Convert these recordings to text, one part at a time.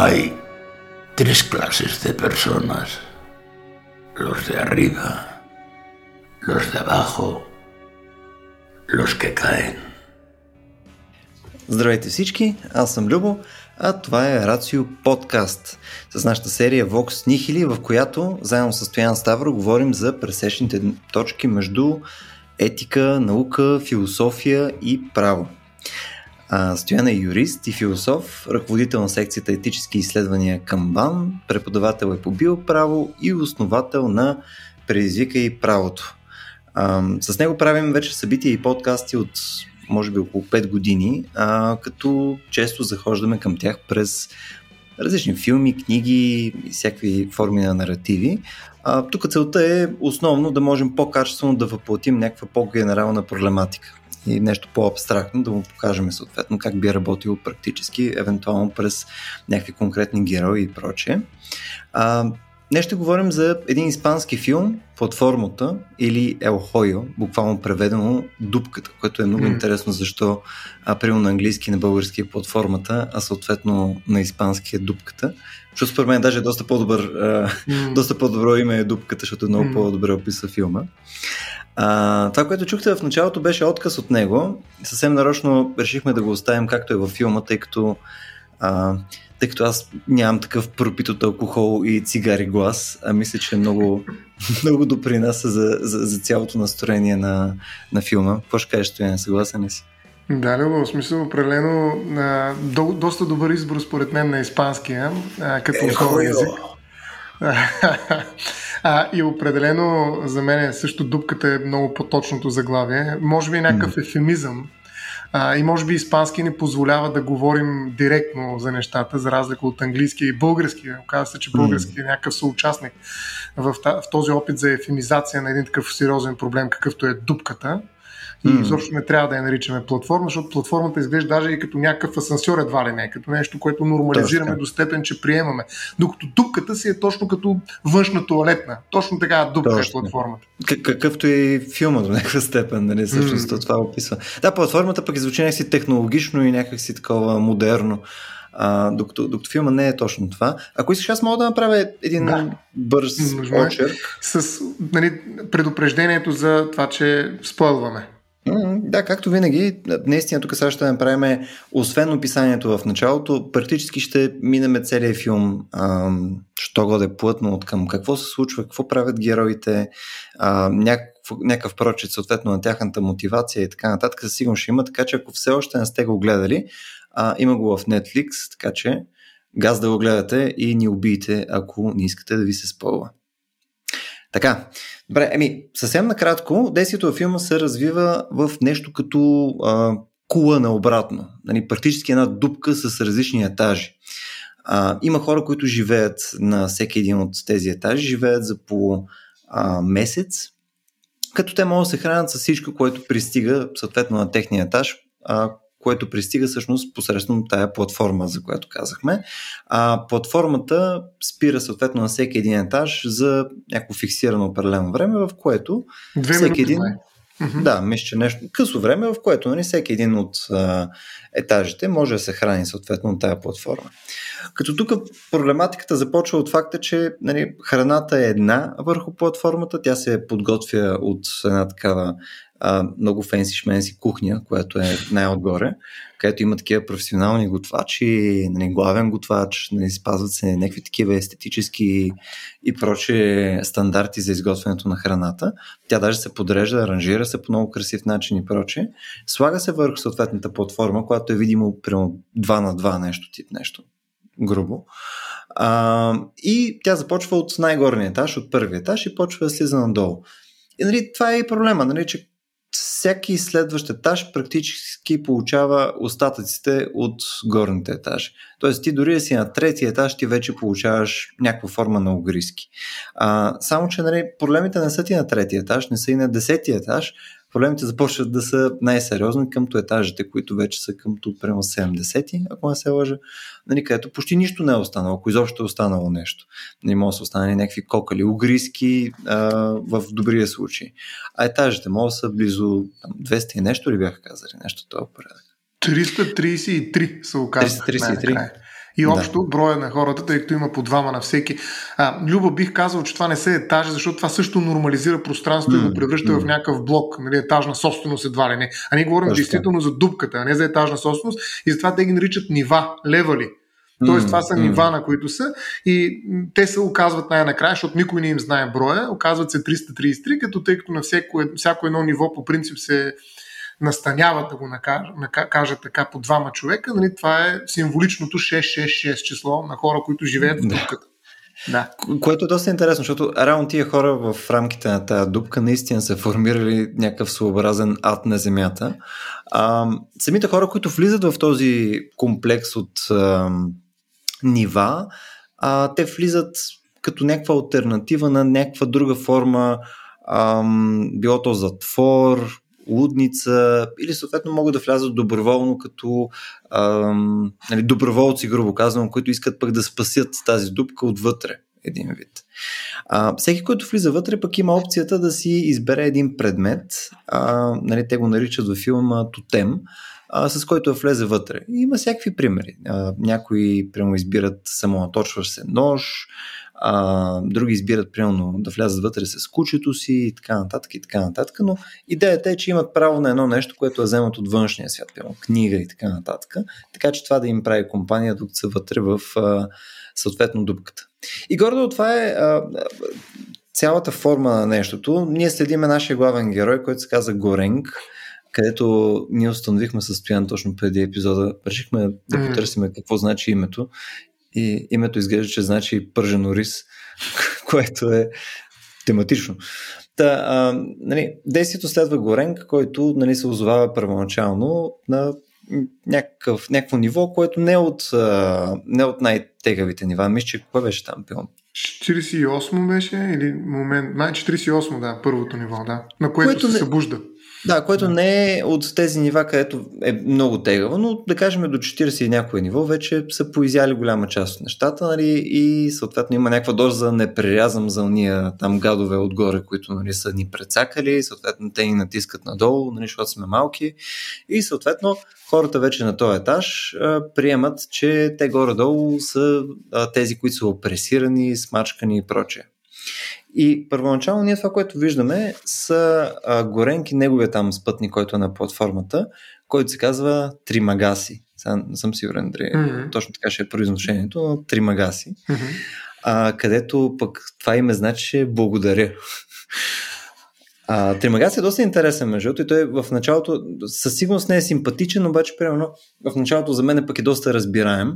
Hay tres clases de personas. Los de arriba, los de abajo, los que caen. Здравейте всички, аз съм Любо, а това е Рацио подкаст с нашата серия Vox Nihili, в която заедно с Стоян Ставро говорим за пресечните точки между етика, наука, философия и право. Стоян е юрист и философ, ръководител на секцията етически изследвания към БАН, преподавател е по биоправо и основател на Предизвика и правото. А, с него правим вече събития и подкасти от може би около 5 години, а, като често захождаме към тях през различни филми, книги и всякакви форми на наративи. А, тук целта е основно да можем по-качествено да въплатим някаква по-генерална проблематика и нещо по-абстрактно, да му покажем съответно как би работило практически, евентуално през някакви конкретни герои и прочее. А, Днес ще говорим за един испански филм, Платформата или El Hoyo, буквално преведено Дупката, което е много mm. интересно защо април на английски на български е Платформата, а съответно на испански е Дупката. Защото според мен даже е доста по-добър, mm. доста по-добро име е Дупката, защото е много mm. по-добре описва филма. А, това, което чухте в началото, беше отказ от него. Съвсем нарочно решихме да го оставим както е във филма, тъй като, а, тъй като аз нямам такъв пропит от алкохол и цигари глас, а мисля, че много, много допринася за, за, за цялото настроение на, на филма. Какво ще кажеш, Стоян? Съгласен ли си? Да, Любо, в смисъл определено а, до, доста добър избор според мен на испанския, а, като е, основен език. А, и определено за мен също дупката е много по-точното заглавие. Може би някакъв ефемизъм. А, и може би испански ни позволява да говорим директно за нещата, за разлика от английски и български. Оказва се, че български е някакъв съучастник в, в този опит за ефемизация на един такъв сериозен проблем, какъвто е дупката. И mm. изобщо не трябва да я наричаме платформа, защото платформата изглежда даже и като някакъв асансьор едва ли не, като нещо, което нормализираме Точно. до степен, че приемаме. Докато дупката си е точно като външна туалетна. Точно така дупка е Точно. е платформата. Какъвто и филма до някаква степен, нали, всъщност mm. това описва. Да, платформата пък звучи някакси технологично и някакси такова модерно. А, докато, докато филма не е точно това. Ако искаш, аз мога да направя един да. бърз е. очерк. С нали, предупреждението за това, че спълваме. Да, както винаги, наистина тук сега ще направим, освен описанието в началото, практически ще минеме целият филм, ам, що годе плътно от към какво се случва, какво правят героите, а, някакъв, някакъв прочит съответно на тяхната мотивация и така нататък, със сигурно ще има, така че ако все още не сте го гледали, а, има го в Netflix, така че газ да го гледате и ни убийте, ако не искате да ви се спълва. Така, добре, еми, съвсем накратко, действието във филма се развива в нещо като а, кула наобратно. Нали, практически една дупка с различни етажи. А, има хора, които живеят на всеки един от тези етажи, живеят за по а, месец, като те могат да се хранят с всичко, което пристига съответно на техния етаж, а, което пристига всъщност посредством тая платформа, за която казахме. А платформата спира съответно на всеки един етаж за някакво фиксирано определено време, в което Две всеки един... Mm-hmm. Да, мисля, че нещо късо време, в което нали, всеки един от а, етажите може да се храни съответно от тая платформа. Като тук проблематиката започва от факта, че нали, храната е една върху платформата, тя се подготвя от една такава а, много фенси шменси кухня, която е най-отгоре, където има такива професионални готвачи, нали, главен готвач, нали, спазват се някакви такива естетически и прочие стандарти за изготвянето на храната. Тя даже се подрежда, аранжира се по много красив начин и прочее. Слага се върху съответната платформа, която е видимо прямо 2 на 2 нещо тип нещо, грубо. А, и тя започва от най-горния етаж, от първия етаж и почва да слиза надолу. И нали, това е и проблема, нали, че всеки следващ етаж практически получава остатъците от горните етажи. Тоест ти дори да си на третия етаж, ти вече получаваш някаква форма на огриски. А, само, че нали, проблемите не са ти на третия етаж, не са и на десетия етаж, проблемите започват да са най-сериозни къмто етажите, които вече са къмто прямо 70-ти, ако не се лъжа, нали, където почти нищо не е останало, ако изобщо е останало нещо. Не може да са останали някакви кокали, угриски а, в добрия случай. А етажите могат да са близо там, 200 и нещо ли бяха казали, нещо това порядък. 333 са оказали. 333? И общо да. броя на хората, тъй като има по двама на всеки. А, Любо бих казал, че това не са етажи, защото това също нормализира пространството mm, и го превръща mm. в някакъв блок, нали, етажна собственост едва ли не. А ние говорим Точно. действително за дупката, а не за етажна собственост и затова те ги наричат нива, левали. Тоест, това са нива, на които са и те се оказват най-накрая, защото никой не им знае броя, оказват се 333, като тъй като на всяко, всяко едно ниво по принцип се настаняват да го накажа, накажа така по двама човека, нали, това е символичното 666 число на хора, които живеят в дупката. Да. Което е доста интересно, защото реално тия хора в рамките на тази дупка наистина са формирали някакъв своеобразен ад на Земята. А, самите хора, които влизат в този комплекс от а, нива, а, те влизат като някаква альтернатива на някаква друга форма, ам, било то затвор, лудница или съответно могат да влязат доброволно като ам, нали, доброволци, грубо казвам, които искат пък да спасят тази дупка отвътре един вид. А, всеки, който влиза вътре, пък има опцията да си избере един предмет. А, нали, те го наричат във филма Тотем, а, с който влезе вътре. И има всякакви примери. А, някои, прямо избират само наточващ се нож, а, други избират, примерно, да влязат вътре с кучето си и така нататък и така нататък, но идеята е, че имат право на едно нещо, което е вземат от външния свят, примерно, книга и така нататък, така че това да им прави компания, докато са вътре в а, съответно дупката. И гордо това е а, цялата форма на нещото. Ние следиме нашия главен герой, който се казва Горенг, където ние установихме състояние точно преди епизода. Решихме да потърсим какво значи името и името изглежда, че значи пържено рис, което е тематично. Та, а, нали, действието следва Горенк, който нали, се озовава първоначално на някакъв, някакво ниво, което не е от, а, не е от най-тегавите нива. Мисля, че какво беше там пилон? 48 беше или момент, май 48, да, първото ниво, да, на което, което се не... събужда. Да, което не е от тези нива, където е много тегаво, но да кажем до 40 и някое ниво вече са поизяли голяма част от нещата нали, и съответно има някаква доза непрерязъм за уния там гадове отгоре, които нали, са ни прецакали, съответно те ни натискат надолу, нали, защото сме малки и съответно хората вече на този етаж а, приемат, че те горе-долу са а, тези, които са опресирани, смачкани и прочее. И първоначално ние това, което виждаме, са а, Горенки, неговия там спътник, който е на платформата, който се казва Тримагаси. Сега не съм сигурен, Андрей, mm-hmm. точно така ще е произношението, но Тримагаси. Mm-hmm. А, където пък това име значи благодаря. А, Тримагаси е доста интересен, между и той в началото със сигурност не е симпатичен, обаче примерно в началото за мен пък е доста разбираем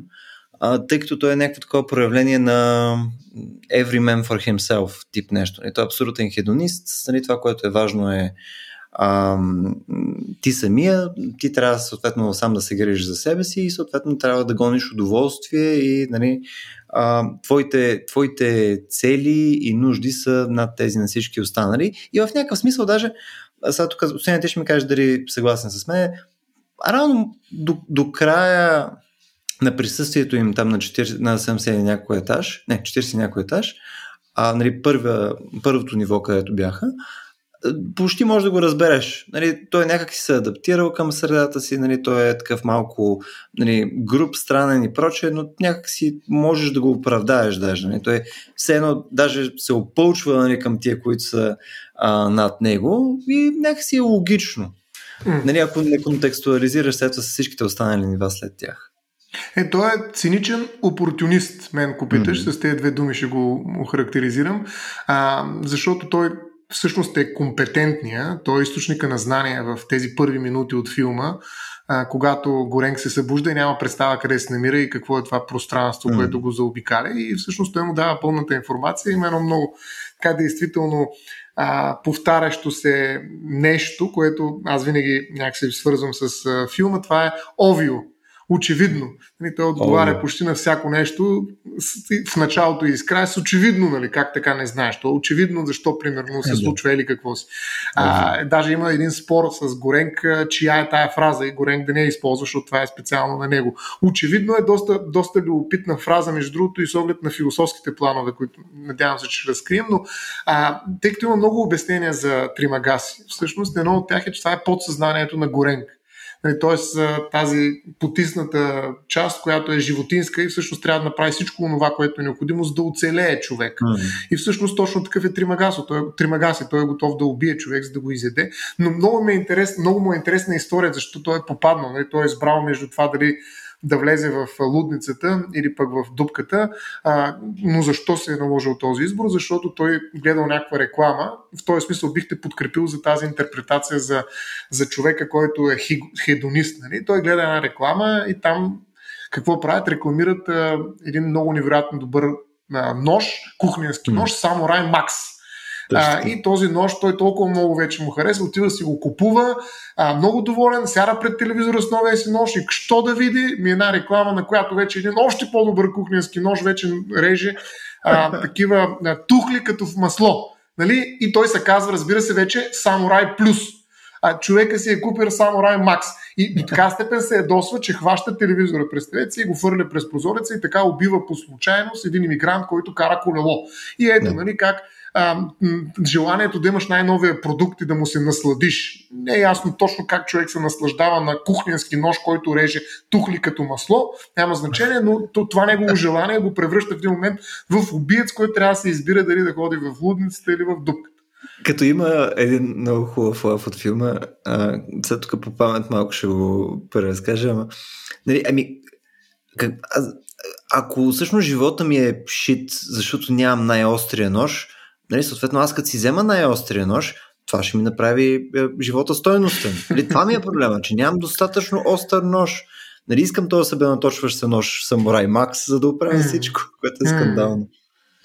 а, тъй като той е някакво такова проявление на every man for himself тип нещо. И той е абсолютен хедонист. Нали, това, което е важно е а, ти самия, ти трябва съответно сам да се грижиш за себе си и съответно трябва да гониш удоволствие и нали, а, твоите, твоите цели и нужди са над тези на всички останали. И в някакъв смисъл даже, сега тук ти ще ми кажеш дали съгласен с мен, рано до, до края на присъствието им там на, 40, на 70 някой етаж, не, 40 някой етаж, а нали, първия, първото ниво, където бяха, почти може да го разбереш. Нали, той някак си се адаптирал към средата си, нали, той е такъв малко нали, груп, странен и прочее, но някак си можеш да го оправдаеш даже. Нали. Той все едно даже се опълчва нали, към тия, които са а, над него и някак си е логично. Mm. Нали, ако не контекстуализираш след с всичките останали нива след тях. Е, той е циничен опортунист, мен ако питаш, mm-hmm. с тези две думи ще го охарактеризирам, а, защото той всъщност е компетентния, той е източника на знания в тези първи минути от филма, а, когато Горенк се събужда и няма представа къде се намира и какво е това пространство, mm-hmm. което го заобикаля. И всъщност той му дава пълната информация. Има едно много така действително а, повтарящо се нещо, което аз винаги някакси свързвам с а, филма, това е Овио очевидно. Нали, той отговаря О, почти на всяко нещо в началото и с края с очевидно, нали, как така не знаеш. То е очевидно защо примерно се случва или какво си. А, даже има един спор с Горенк, чия е тая фраза и Горенк да не я използва, защото това е специално на него. Очевидно е доста, доста любопитна фраза, между другото и с оглед на философските планове, които надявам се, че ще разкрием, но а, тъй като има много обяснения за Тримагаси, всъщност едно от тях е, че това е подсъзнанието на Горенк тоест тази потисната част, която е животинска и всъщност трябва да направи всичко това, което е необходимо, за да оцелее човек. Mm-hmm. И всъщност точно такъв е Тримагасо. Той, е, Тримагаси, той е готов да убие човек, за да го изяде. Но много, ми е интерес, много му е интересна история, защото той е попаднал. Нали? Той е избрал между това дали да влезе в лудницата или пък в дупката. А, но защо се е наложил този избор? Защото той гледал някаква реклама. В този смисъл бихте подкрепил за тази интерпретация за, за човека, който е хедонист. Нали? Той гледа една реклама и там какво правят? Рекламират а, един много невероятно добър а, нож, кухненски нож, Самурай Макс. А, и този нощ той толкова много вече му харесва, отива си го купува, а, много доволен, сяда пред телевизора с новия си нож и що да види, ми е една реклама, на която вече един още по-добър кухненски нож вече реже а, такива а, тухли като в масло. Нали? И той се казва, разбира се, вече Самурай Плюс. А човека си е купил Самурай Макс. И до така степен се ядосва, че хваща телевизора, представете и го фърля през прозореца и така убива по случайност един иммигрант, който кара колело. И ето, нали, как а, желанието да имаш най-новия продукт и да му се насладиш. Не е ясно точно как човек се наслаждава на кухненски нож, който реже тухли като масло. Няма значение, но това негово желание го превръща в един момент в убиец, който трябва да се избира дали да ходи в лудницата или в дупката. Като има един много хубав лав от филма, а, сега тук по памет малко ще го преразкажа, ама, нали, ами, как, а, ако всъщност живота ми е шит, защото нямам най-острия нож, Нали, съответно, аз като си взема най-острия нож, това ще ми направи е, живота стойностен. Нали, това ми е проблема, че нямам достатъчно остър нож. Нали, искам това да се бе наточващ се нож Самурай Макс, за да оправя mm. всичко, което е скандално.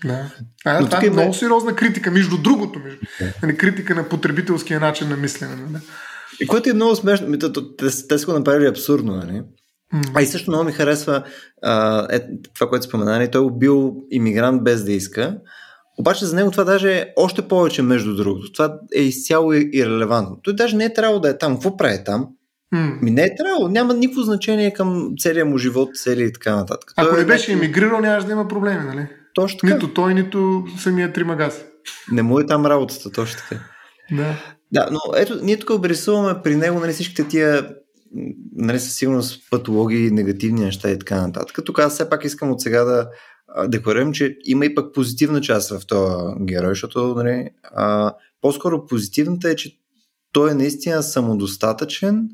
Да. А, това е много сериозна критика, между другото. Между, нали, критика на потребителския начин на мислене. Нали? И което е много смешно. Те, те, са го направили абсурдно. Нали? Mm. А и също много ми харесва а, е, това, което спомена. Нали? Той е убил иммигрант без да иска. Обаче за него това даже е още повече между другото. Това е изцяло ирелевантно. Той даже не е трябвало да е там. Какво прави там? Mm. Ми не е трябвало. Няма никакво значение към целия му живот, цели и така нататък. Ако той не е беше емигрирал, нямаше да има проблеми, нали? Точно така. Нито той, нито самия Тримагас. Не му е там работата, точно така. Да. Да, но ето, ние тук обрисуваме при него нали, всичките тия нали, със сигурност патологии, негативни неща и така нататък. Тук аз все пак искам от сега да декларирам, че има и пък позитивна част в този герой, защото нали, а, по-скоро позитивната е, че той е наистина самодостатъчен,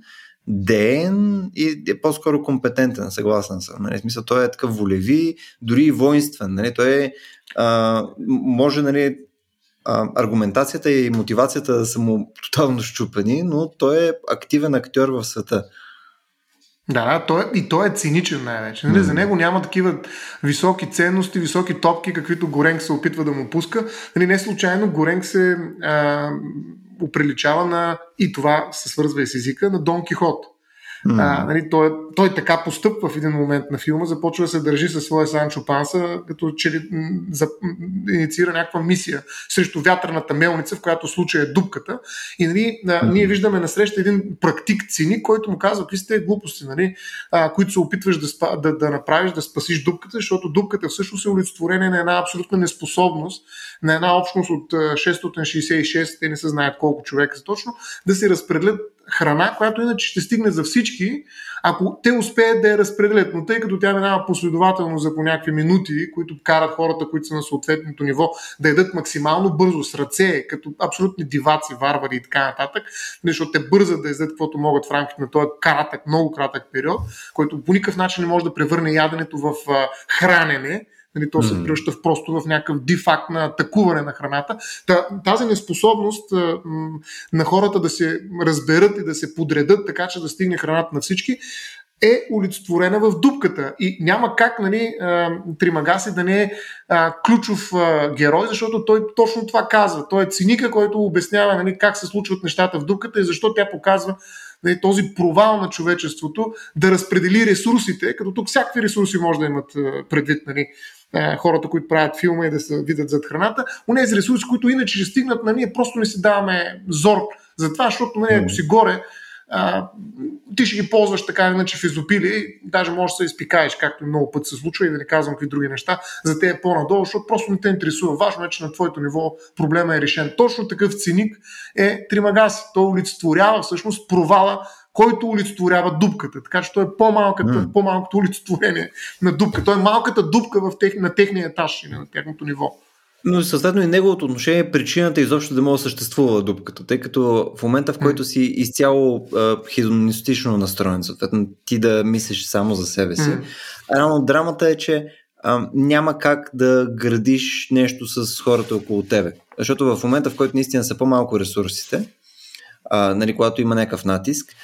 ден и е по-скоро компетентен, съгласен съм. Нали, смисъл, той е такъв волеви, дори и воинствен. Нали, той е, а, може нали, а, аргументацията и мотивацията да са му тотално щупени, но той е активен актьор в света. Да, той, и той е циничен най-вече. Нали? Mm. За него няма такива високи ценности, високи топки, каквито Горенк се опитва да му пуска. Нали, не случайно Горенк се а, оприличава на, и това се свързва и с езика, на Дон Кихот. Mm. А, нали, той, той така постъпва в един момент на филма, започва да се държи със своя Санчо Панса, като че ли за, инициира някаква мисия срещу вятърната мелница, в която случай е дупката. И нали, mm. ние виждаме насреща един практик цини, който му казва какви сте глупости, нали, а, които се опитваш да, спа, да, да направиш, да спасиш дупката, защото дупката всъщност е олицетворение на една абсолютна неспособност на една общност от 666, те не се знаят колко човека са точно, да се разпределят храна, която иначе ще стигне за всички, ако те успеят да я разпределят. Но тъй като тя минава последователно за по някакви минути, които карат хората, които са на съответното ниво, да ядат максимално бързо с ръце, като абсолютни диваци, варвари и така нататък, защото те бързат да ядат каквото могат в рамките на този кратък, много кратък период, който по никакъв начин не може да превърне яденето в хранене, Нали, то се превръща в просто в някакъв дефакт на атакуване на храната. Та, тази неспособност а, м, на хората да се разберат и да се подредат така, че да стигне храната на всички, е олицетворена в дупката. И няма как нали, Тримагаси да не е а, ключов а, герой, защото той точно това казва. Той е циника, който обяснява нали, как се случват нещата в дупката и защо тя показва нали, този провал на човечеството да разпредели ресурсите, като тук всякакви ресурси може да имат предвид нали, хората, които правят филма и да се видят зад храната, унези ресурси, които иначе ще стигнат, на ние просто не си даваме зор за това, защото нали, ако си горе, а, ти ще ги ползваш така иначе в изопили, даже можеш да се изпикаеш, както много път се случва и да не казвам какви други неща, за те е по-надолу, защото просто не те интересува. Важно е, че на твоето ниво проблема е решен. Точно такъв циник е Тримагас. Той олицетворява всъщност провала който олицетворява дупката. Така че той е по-малката, mm. по-малкото олицетворение на дупка. Той е малката дупка в тех, на техния етаж или на техното ниво. Но съответно и неговото отношение е причината изобщо да може да съществува дупката, тъй като в момента в който си изцяло а, хидонистично настроен, съответно ти да мислиш само за себе си, mm. реално драмата е, че а, няма как да градиш нещо с хората около тебе. Защото в момента, в който наистина са по-малко ресурсите, а, нали, когато има някакъв натиск,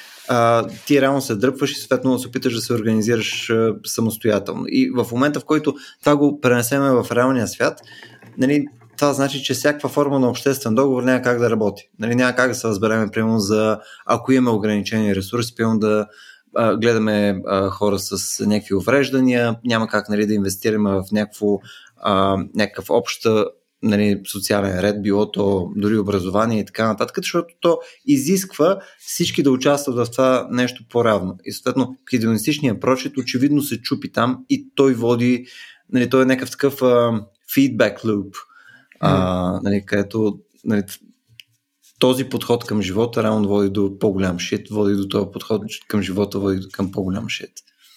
ти реално се дръпваш и съответно се опиташ да се организираш самостоятелно. И в момента, в който това го пренесеме в реалния свят, нали, това значи, че всякаква форма на обществен договор няма как да работи. Нали, няма как да се разбереме, примерно, за ако имаме ограничени ресурси, примерно да гледаме а, хора с някакви увреждания, няма как нали, да инвестираме в някакво, а, някакъв общ нали, социален ред, било то дори образование и така нататък, защото то изисква всички да участват в това нещо по-равно. И съответно, хедонистичният прочит очевидно се чупи там и той води, нали, той е някакъв такъв фидбек луп, нали, където нали, този подход към живота реално води до по-голям шит, води до този подход към живота, води към по-голям шит.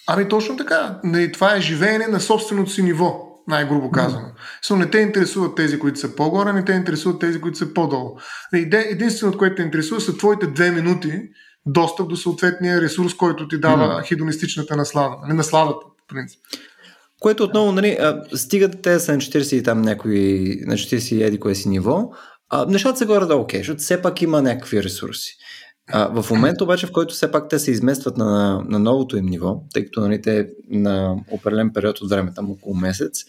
Ами точно така. Това е живеене на собственото си ниво, най-грубо казано. Mm. не те интересуват тези, които са по-горе, не те интересуват тези, които са по-долу. Единственото, което те интересува, са твоите две минути достъп до съответния ресурс, който ти дава mm. хидонистичната наслада. Не нали, насладата, в принцип. Което отново, нали, стигат те са на 40 и там някои, на 40 еди кое си ниво, а, нещата са горе да окей, защото все пак има някакви ресурси. А, в момента обаче, в който все пак те се изместват на, на новото им ниво, тъй като нали, те на определен период от време, там около месец,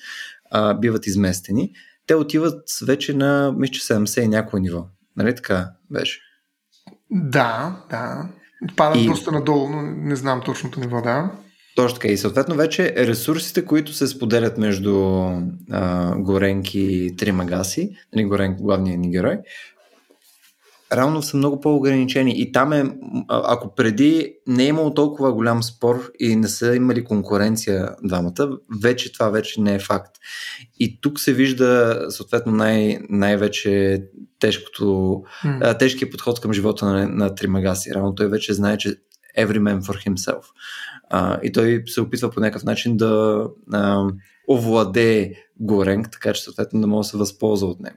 а, биват изместени, те отиват вече на, мисля, 70 и някое ниво. Нали така беше? Да, да. Падат и... доста надолу, но не знам точното ниво, да. Точно така. И съответно вече ресурсите, които се споделят между а, Горенки и Тримагаси, нали, Горенки, главният ни герой, реално са много по-ограничени. И там е, ако преди не е имало толкова голям спор и не са имали конкуренция двамата, вече това вече не е факт. И тук се вижда съответно най- най-вече тежкото, mm. тежкият подход към живота на, на Тримагаси. Реално той вече знае, че every man for himself. А, и той се опитва по някакъв начин да а, овладее Горенг, така че съответно да може да се възползва от него.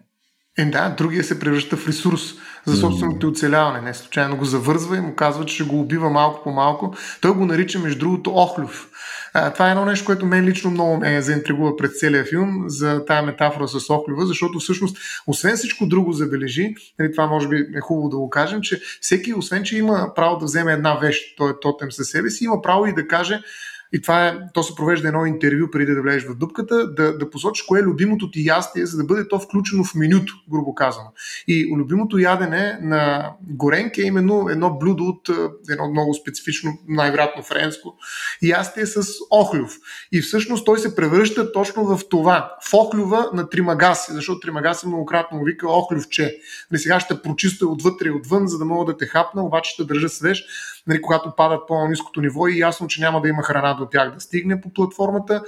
Е, да, другия се превръща в ресурс за собственото оцеляване. Не случайно го завързва и му казва, че ще го убива малко по малко. Той го нарича, между другото, Охлюв. А, това е едно нещо, което мен лично много ме заинтригува през целия филм за тая метафора с Охлюва, защото всъщност, освен всичко друго забележи, нали, това може би е хубаво да го кажем, че всеки, освен че има право да вземе една вещ, той е тотем със себе си, има право и да каже, и това е, то се провежда едно интервю преди да влезеш в дупката, да, да посочиш кое е любимото ти ястие, за да бъде то включено в менюто, грубо казано. И любимото ядене на Горенке е именно едно блюдо от едно много специфично, най-вероятно френско ястие с охлюв. И всъщност той се превръща точно в това, в охлюва на Тримагаси, защото Тримагаси многократно му вика охлювче. Не сега ще прочиста отвътре и отвън, за да мога да те хапна, обаче ще държа свеж нали, когато падат по-низкото ниво и ясно, че няма да има храна до тях да стигне по платформата,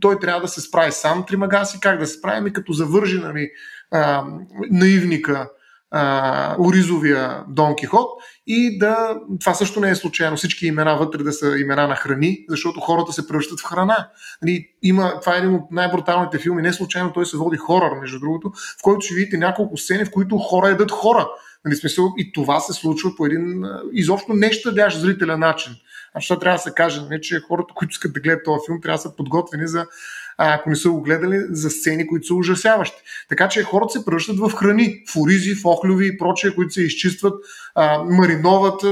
той трябва да се справи сам Тримагаси, как да се справи, ами като завържи нали, а, наивника а, Оризовия Дон Кихот и да, това също не е случайно, всички имена вътре да са имена на храни, защото хората се превръщат в храна. Нали, има, това е един от най-бруталните филми, не случайно той се води хорър, между другото, в който ще видите няколко сцени, в които хора едат хора. Нали, смисъл, и това се случва по един изобщо нещадящ зрителен начин. А що трябва да се каже, не, че хората, които искат да гледат този филм, трябва да са подготвени за, ако не са го гледали, за сцени, които са ужасяващи. Така че хората се превръщат в храни, в оризи, в охлюви и прочие, които се изчистват, а, мариноват,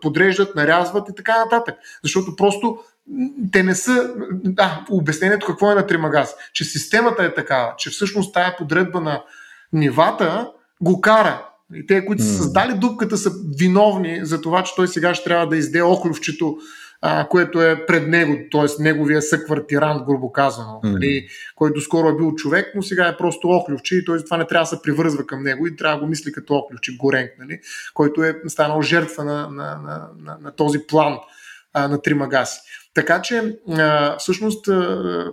подреждат, нарязват и така нататък. Защото просто те не са. Да, обяснението какво е на Тримагаз, че системата е такава, че всъщност тая подредба на нивата го кара и те, които са създали дупката, са виновни за това, че той сега ще трябва да изде охлювчето, а, което е пред него, т.е. неговия съквартирант, грубо казано, нали, който скоро е бил човек, но сега е просто охлювче и той това не трябва да се привързва към него и трябва да го мисли като охлювче, горенк, нали, който е станал жертва на, на, на, на, на този план а, на Тримагаси. Така че, а, всъщност, а,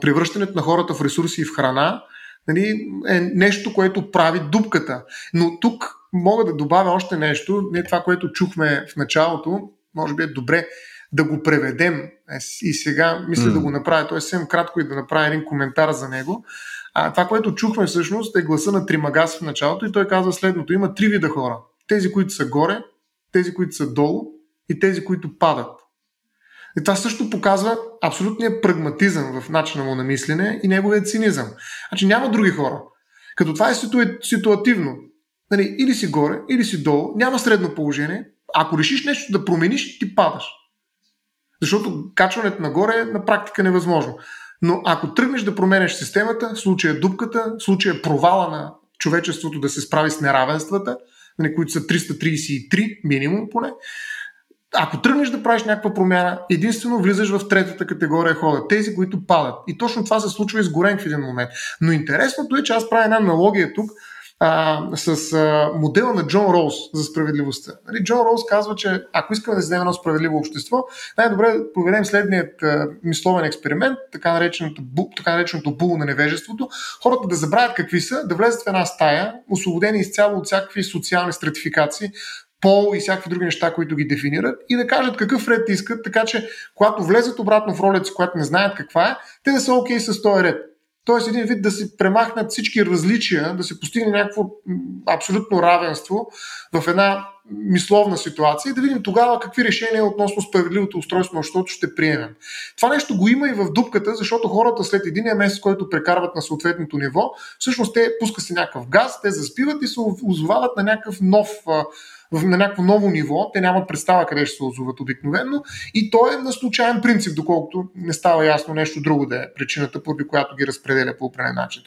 превръщането на хората в ресурси и в храна нали, е нещо, което прави дупката. Но тук мога да добавя още нещо, не това, което чухме в началото, може би е добре да го преведем е, и сега мисля mm. да го направя, т.е. съвсем кратко и да направя един коментар за него. А, това, което чухме всъщност е гласа на Тримагас в началото и той казва следното. Има три вида хора. Тези, които са горе, тези, които са долу и тези, които падат. И това също показва абсолютния прагматизъм в начина му на мислене и неговия цинизъм. Значи няма други хора. Като това е ситуативно. Нали, или си горе, или си долу, няма средно положение. Ако решиш нещо да промениш, ти падаш. Защото качването нагоре е на практика невъзможно. Но ако тръгнеш да променеш системата, случая дупката, в случая провала на човечеството да се справи с неравенствата, нали, които са 333 минимум поне, ако тръгнеш да правиш някаква промяна, единствено влизаш в третата категория хора. Тези, които падат. И точно това се случва и с Горен в един момент. Но интересното е, че аз правя една аналогия тук а, с а, модела на Джон Роуз за справедливостта. Нали, Джон Роуз казва, че ако искаме да създадем едно справедливо общество, най-добре да проведем следният а, мисловен експеримент, така нареченото, бу, така нареченото було на невежеството, хората да забравят какви са, да влезат в една стая, освободени изцяло от всякакви социални стратификации, пол и всякакви други неща, които ги дефинират и да кажат какъв ред искат, така че когато влезат обратно в ролята си, която не знаят каква е, те да са окей okay с този ред. Тоест един вид да се премахнат всички различия, да се постигне някакво абсолютно равенство в една мисловна ситуация и да видим тогава какви решения относно справедливото устройство на ще приемем. Това нещо го има и в дупката, защото хората след един месец, който прекарват на съответното ниво, всъщност те пускат се някакъв газ, те заспиват и се озовават на някакъв нов на някакво ново ниво, те нямат представа къде ще се озоват обикновено и то е на случайен принцип, доколкото не става ясно нещо друго да е причината, поради която ги разпределя по определен начин.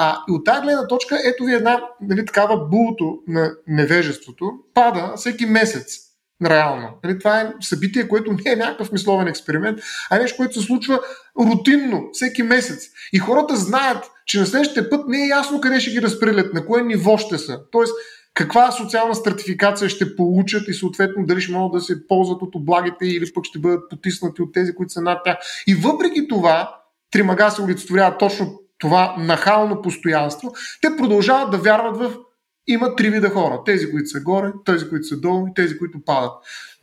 А, и от тази гледна точка, ето ви една нали, такава булото на невежеството, пада всеки месец. Реално. Нали, това е събитие, което не е някакъв мисловен експеримент, а е нещо, което се случва рутинно, всеки месец. И хората знаят, че на следващия път не е ясно къде ще ги разпределят, на кое ниво ще са. Тоест, каква социална стратификация ще получат и съответно дали ще могат да се ползват от облагите или пък ще бъдат потиснати от тези, които са над тях. И въпреки това, Тримага се олицетворява точно това нахално постоянство, те продължават да вярват в има три вида хора. Тези, които са горе, тези, които са долу и тези, които падат.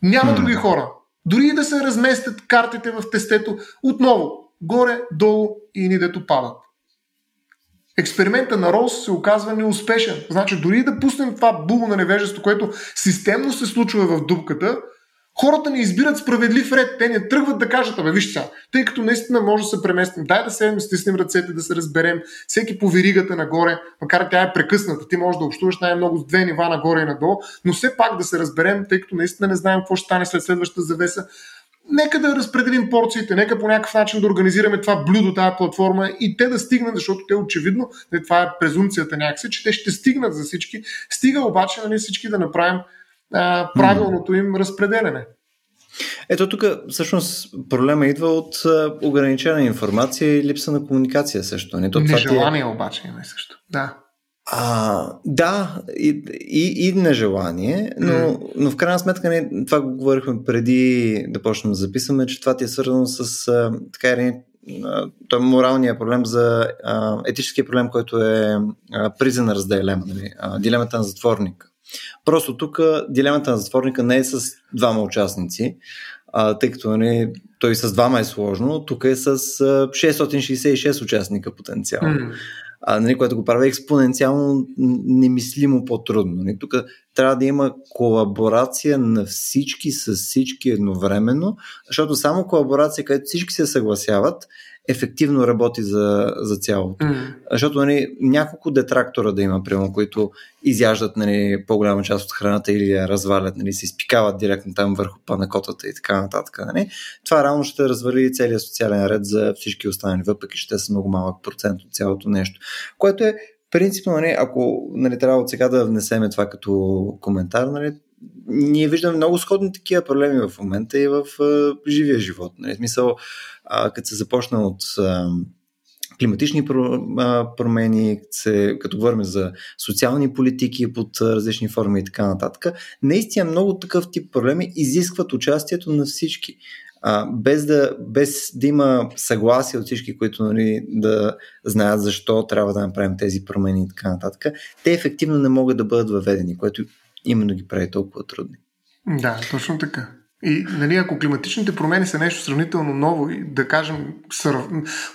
Няма други хора. Дори и да се разместят картите в тестето, отново, горе, долу и ни дето падат експеримента на Ролс се оказва неуспешен. Значи дори да пуснем това було на невежество, което системно се случва в дупката, хората не избират справедлив ред. Те не тръгват да кажат, абе виж сега, тъй като наистина може да се преместим, дай да седнем, стиснем ръцете, да се разберем, всеки по веригата нагоре, макар тя е прекъсната, ти можеш да общуваш най-много с две нива нагоре и надолу, но все пак да се разберем, тъй като наистина не знаем какво ще стане след следващата завеса нека да разпределим порциите, нека по някакъв начин да организираме това блюдо, тази платформа и те да стигнат, защото те очевидно, това е презумцията някакси, че те ще стигнат за всички. Стига обаче нали, всички да направим а, правилното им разпределене. Ето тук всъщност проблема идва от ограничена информация и липса на комуникация също. Не, то Нежелание това е... обаче има също. Да. А, да, и, и, и нежелание, но, mm. но в крайна сметка не, това го говорихме преди да почнем да записваме, че това ти е свързано с а, така или той е моралния проблем за а, етическия проблем, който е призен дилема, нали, а, дилемата на затворника. Просто тук дилемата на затворника не е с двама участници, а, тъй като нали, той с двама е сложно, тук е с а, 666 участника потенциално. Mm а, нали, което го прави експоненциално немислимо по-трудно. Нали. Тук трябва да има колаборация на всички с всички едновременно, защото само колаборация, където всички се съгласяват, ефективно работи за, за цялото. Mm. Защото нали, няколко детрактора да има, прямо, които изяждат нали, по-голяма част от храната или я развалят, нали, се изпикават директно там върху панакотата и така нататък. Нали. Това реално ще развали целият социален ред за всички останали, въпреки че те са много малък процент от цялото нещо. Което е принципно, нали, ако нали, трябва от сега да внесеме това като коментар, нали, ние виждаме много сходни такива проблеми в момента и в а, живия живот. Нали? Смисъл, а, като се започна от а, климатични промени, като говорим за социални политики под различни форми и така нататък, наистина много такъв тип проблеми изискват участието на всички. а, без, да, без да има съгласие от всички, които нали, да знаят защо трябва да направим тези промени и така нататък, те ефективно не могат да бъдат въведени, което именно ги прави толкова трудни. Да, точно така. И нали, ако климатичните промени са нещо сравнително ново и да кажем сър...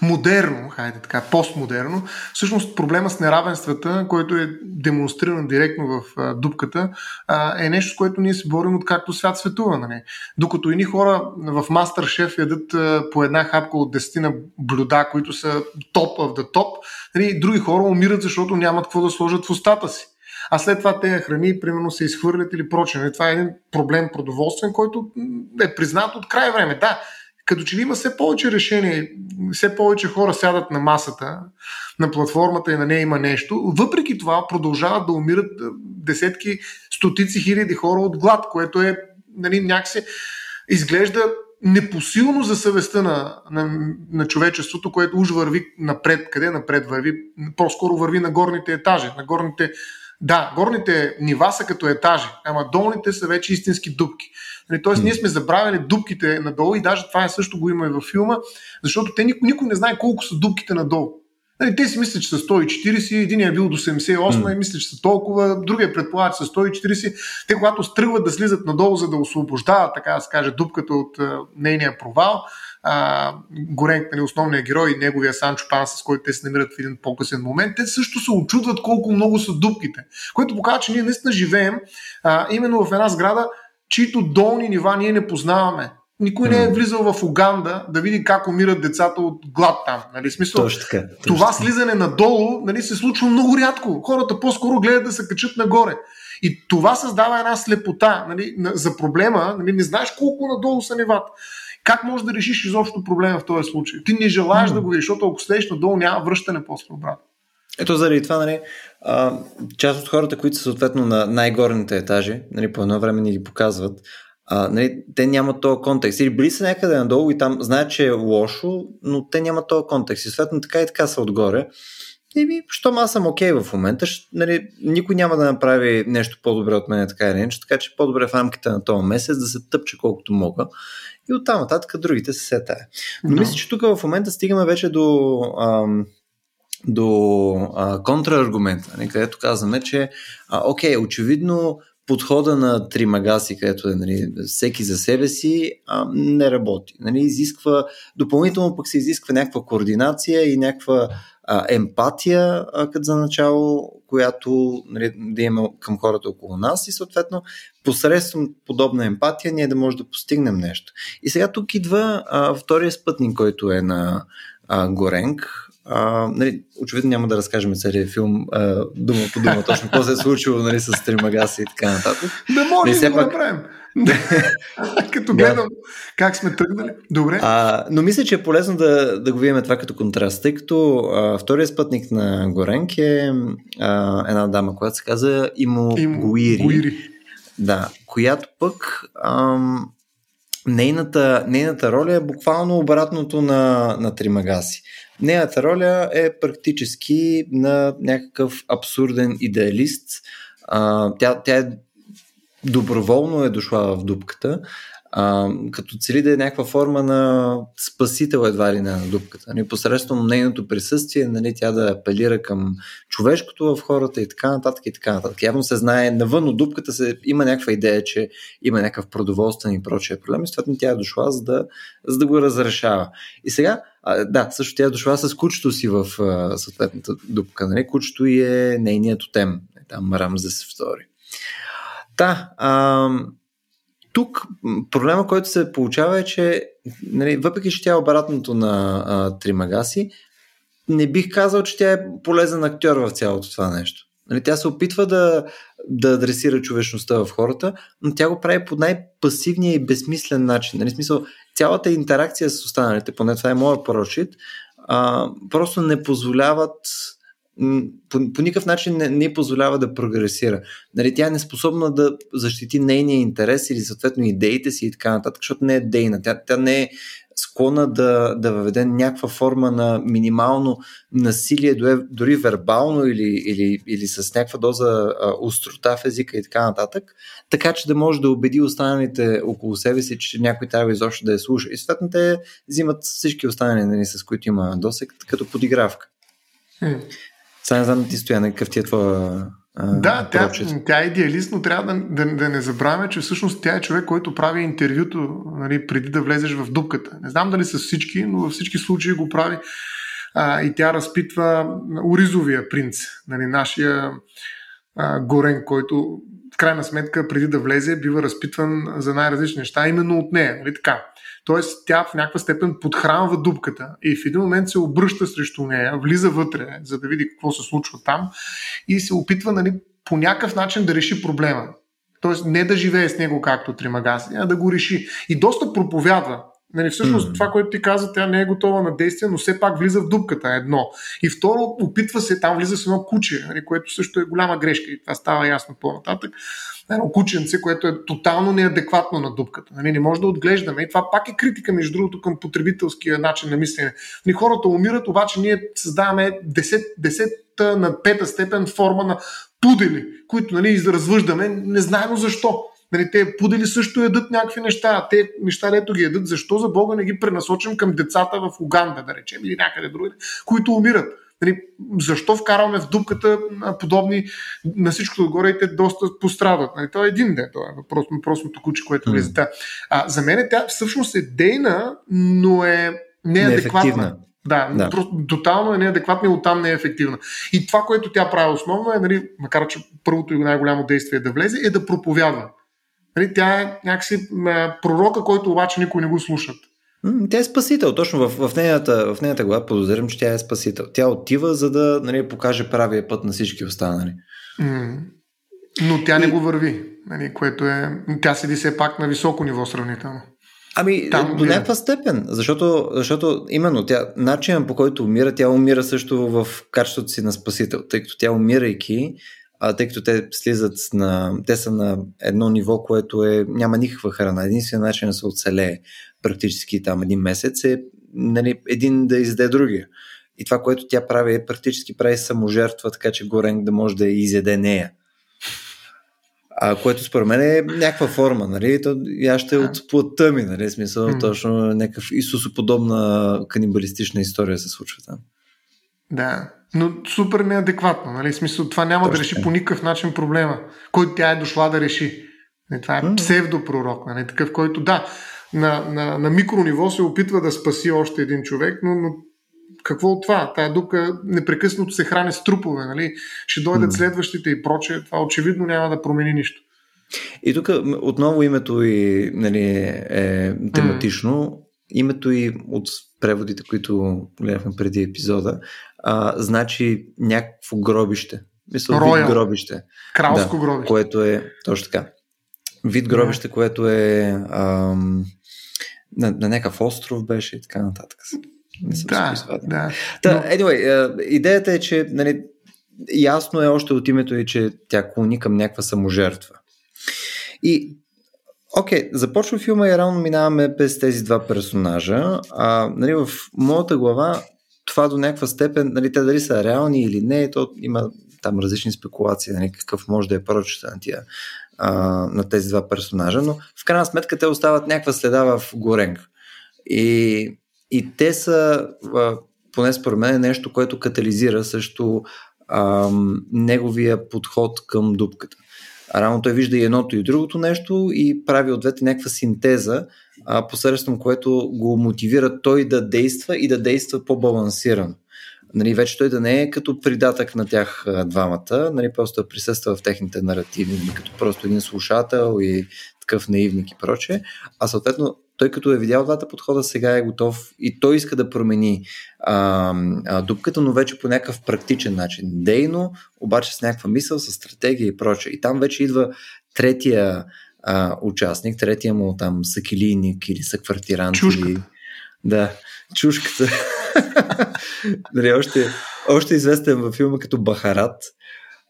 модерно, хайде така, постмодерно, всъщност проблема с неравенствата, който е демонстриран директно в а, дупката, а, е нещо, с което ние се борим от както свят светува. Нали. Докато едни хора в Мастер Шеф ядат а, по една хапка от десетина блюда, които са топ в да топ, нали, други хора умират, защото нямат какво да сложат в устата си а след това тези храни, примерно, се изхвърлят или прочее. Това е един проблем продоволствен, който е признат от край време. Да, като че ли има все повече решения, все повече хора сядат на масата, на платформата и на нея има нещо, въпреки това продължават да умират десетки, стотици хиляди хора от глад, което е нали, някакси изглежда непосилно за съвестта на, на, на човечеството, което уж върви напред. Къде напред върви? По-скоро върви на горните етажи, на горните да, горните нива са като етажи, ама долните са вече истински дупки. Нали, тоест, ние сме забравили дупките надолу и даже това е също го има и във филма, защото те никой, никой не знае колко са дупките надолу. Нали, те си мислят, че са 140, един е бил до 78 mm. и мислят, че са толкова, другия предполага, че са 140. Те, когато тръгват да слизат надолу, за да освобождават, така да се каже, дупката от uh, нейния провал, а, Горенк, нали, основният герой и неговия Санчо Пан, с който те се намират в един по-късен момент, те също се очудват колко много са дупките. Което показва, че ние наистина живеем а, именно в една сграда, чието долни нива ние не познаваме. Никой не е влизал в Уганда да види как умират децата от глад там. Нали? Смисъл, точно така, точно това слизане надолу нали, се случва много рядко. Хората по-скоро гледат да се качат нагоре. И това създава една слепота нали, за проблема. Нали, не знаеш колко надолу са нивата. Как можеш да решиш изобщо проблема в този случай? Ти не желаеш mm. да го видиш, защото ако следиш надолу, няма връщане после обратно. Ето заради това, нали, част от хората, които са съответно на най-горните етажи, нали, по едно време ни ги показват, а, нали, те нямат този контекст. Или били са някъде надолу и там знаят, че е лошо, но те нямат този контекст. И съответно така и така са отгоре. И ми, щом аз съм окей okay в момента, ще, нали, никой няма да направи нещо по-добре от мен, така или иначе, така че по-добре в рамките на този месец да се тъпче колкото мога и оттам нататък другите се сетае. Но мисля, че тук в момента стигаме вече до, ам, до а, контраргумента, нали, където казваме, че а, окей, очевидно подхода на Тримагаси, където е нали, всеки за себе си, а, не работи. Нали, изисква, допълнително пък се изисква някаква координация и някаква а, емпатия а, като за начало, която нали, да има към хората около нас и съответно посредством подобна емпатия ние да можем да постигнем нещо. И сега тук идва а, втория спътник, който е на а, Горенк, а, нали, очевидно няма да разкажем целият филм а, дума по дума, точно какво се е случило нали, с Тримагаси и така нататък. Да може да го пак... направим. като гледам да. как сме тръгнали. Добре. А, но мисля, че е полезно да, да го видим това като контраст, тъй като а, втория спътник на Горенк е а, една дама, която се каза Имо, Имо Гуири. Гуири. Да, която пък ам, нейната, нейната роля е буквално обратното на, на Тримагаси. Нейната роля е практически на някакъв абсурден идеалист. А, тя, тя е доброволно е дошла в дупката, а, като цели да е някаква форма на спасител едва ли на дупката. Нали, посредством нейното присъствие, нали, тя да апелира към човешкото в хората и така нататък и така нататък. Явно се знае, навън от дупката се, има някаква идея, че има някакъв продоволствен и прочие проблем и съответно тя е дошла за да, за да го разрешава. И сега а, да, също тя е дошла с кучето си в а, съответната дупка. Нали? Кучето и е нейният тотем. Там Рамзес втори. Да, а, тук проблема, който се получава е, че нали, въпреки, че тя е обратното на а, Тримагаси, не бих казал, че тя е полезен актьор в цялото това нещо. Нали, тя се опитва да, да адресира човечността в хората, но тя го прави по най-пасивния и безсмислен начин. Нали, смисъл, цялата интеракция с останалите, поне това е моят а, просто не позволяват по, по никакъв начин не, не позволява да прогресира. Нали, тя е неспособна да защити нейния интерес или съответно идеите си и така нататък, защото не е дейна. Тя, тя не е склона да, да въведе някаква форма на минимално насилие, дори вербално или, или, или с някаква доза острота в езика и така нататък, така че да може да убеди останалите около себе си, че някой трябва изобщо да я слуша. И съответно те взимат всички останали, нали, с които има досек, като подигравка. Сега не знам ти стоя, какъв ти е твоя да, тя, тя е идеалист, но трябва да, да, да не забравяме, че всъщност тя е човек, който прави интервюто нали, преди да влезеш в дупката. Не знам дали с всички, но във всички случаи го прави а, и тя разпитва Оризовия принц, нали, нашия а, Горен, който в крайна сметка преди да влезе бива разпитван за най-различни неща, именно от нея. Нали, така. Тоест тя в някаква степен подхранва дупката и в един момент се обръща срещу нея, влиза вътре, за да види какво се случва там и се опитва нали, по някакъв начин да реши проблема. Тоест не да живее с него както Тримагаси, а да го реши. И доста проповядва. Нали, всъщност mm. това, което ти каза, тя не е готова на действие, но все пак влиза в дупката, едно. И второ, опитва се, там влиза с едно куче, нали, което също е голяма грешка и това става ясно по-нататък едно кученце, което е тотално неадекватно на дупката. Нали, не може да отглеждаме. И това пак е критика, между другото, към потребителския начин на мислене. Нали, хората умират, обаче ние създаваме 10, 10 на пета степен форма на пудели, които нали, развъждаме, не знаем защо. Нали, те пудели също ядат някакви неща. Те неща, дето ги ядат, защо за Бога не ги пренасочим към децата в Уганда, да речем, или някъде другаде, които умират. Нали, защо вкарваме в дупката подобни на всичкото отгоре и те доста пострадат? Нали, това е един ден, това е въпрос, въпросното куче, което влиза. Mm. А, за мен тя всъщност е дейна, но е неадекватна. Да, да. Просто, тотално е неадекватна и оттам не е ефективна. И това, което тя прави основно е, нали, макар че първото и най-голямо действие е да влезе, е да проповядва. Нали, тя е някакси пророка, който обаче никой не го слушат. Тя е спасител. Точно в, в, нейната, в нейната глава подозирам, че тя е спасител. Тя отива, за да нали, покаже правия път на всички останали. Mm. Но тя не го върви, нали, което е... Тя седи все пак на високо ниво сравнително. Ами, Там, до някаква степен, защото, защото именно тя, начинът по който умира, тя умира също в качеството си на спасител, тъй като тя умирайки, а, тъй като те слизат на, те са на едно ниво, което е, няма никаква храна. Единственият начин да се оцелее практически там един месец е нали, един да изяде другия. И това, което тя прави, е практически прави саможертва, така че Горен да може да изяде нея. А, което според мен е някаква форма, нали? То, я ще е от плътта ми, нали? Смисъл, mm. точно някакъв Исусоподобна канибалистична история се случва там. Да, но супер неадекватно, нали? Смисъл, това няма Точно. да реши по никакъв начин проблема, който тя е дошла да реши. Нали, това е псевдопророк, нали? Такъв, който да, на, на, на микрониво се опитва да спаси още един човек, но, но какво от това? Тая дупка непрекъснато се храни с трупове, нали? Ще дойдат следващите и прочее. Това очевидно няма да промени нищо. И тук отново името и нали, е тематично. Mm. Името и от преводите, които гледахме преди епизода, а, значи някакво гробище. Мисля, вид гробище. Кралско да, гробище. Което е, точно така. Вид гробище, yeah. което е ам, на, на някакъв остров беше и така нататък. Не съм да, да. Та, Но... anyway, идеята е, че нали, ясно е още от името и, че тя клони към някаква саможертва. И Окей, okay, започва филма и рано минаваме без тези два персонажа. А, нали, в моята глава това до някаква степен, нали, те дали са реални или не, то има там различни спекулации, нали, какъв може да е прочета на тия а, на тези два персонажа, но в крайна сметка те остават някаква следа в Горенг. И, и те са, а, поне според мен, нещо, което катализира също а, неговия подход към дупката. Рано той вижда и едното и другото нещо и прави от двете някаква синтеза, а, посредством което го мотивира той да действа и да действа по-балансирано нали, вече той да не е като придатък на тях двамата, нали, просто да присъства в техните наративи, нали, като просто един слушател и такъв наивник и прочее, а съответно той като е видял двата подхода, сега е готов и той иска да промени а, а, дупката, но вече по някакъв практичен начин. Дейно, обаче с някаква мисъл, с стратегия и прочее. И там вече идва третия а, участник, третия му там съкилийник или съквартирант. Чушката. Или... Да, чушката. нали, още, още известен във филма като Бахарат.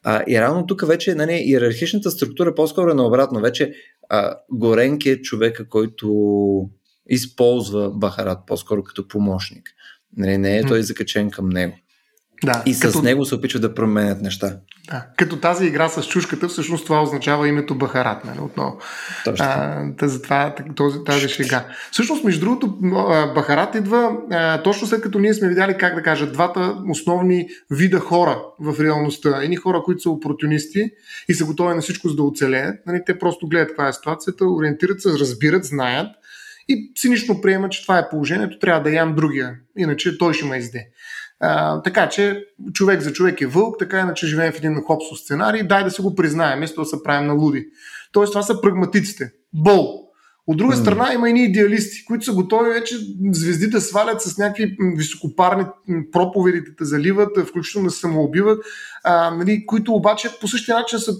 А, и равно тук вече нали, иерархичната структура по-скоро е наобратно. Вече а, Горенки е човека, който използва Бахарат по-скоро като помощник. Нали, не е той закачен към него. Да, и с като... него се опитва да променят неща. Да, като тази игра с чушката, всъщност това означава името Бахарат, нали, отново. Точно. А, това, този, тази шега. Всъщност, между другото, Бахарат идва а, точно след като ние сме видяли, как да кажа, двата основни вида хора в реалността. Едни хора, които са опортунисти и са готови на всичко за да оцелеят. Нали, те просто гледат каква е ситуацията, ориентират се, разбират, знаят и цинично приемат, че това е положението, трябва да ям другия, иначе той ще ме изде. А, така че човек за човек е вълк, така иначе живеем в един хопсов сценарий, дай да се го признаем, вместо да се правим на луди. Тоест това са прагматиците. Бол. От друга mm. страна има и идеалисти, които са готови вече звезди да свалят с някакви високопарни проповеди, да заливат, включително да се самоубиват, а, нали, които обаче по същия начин са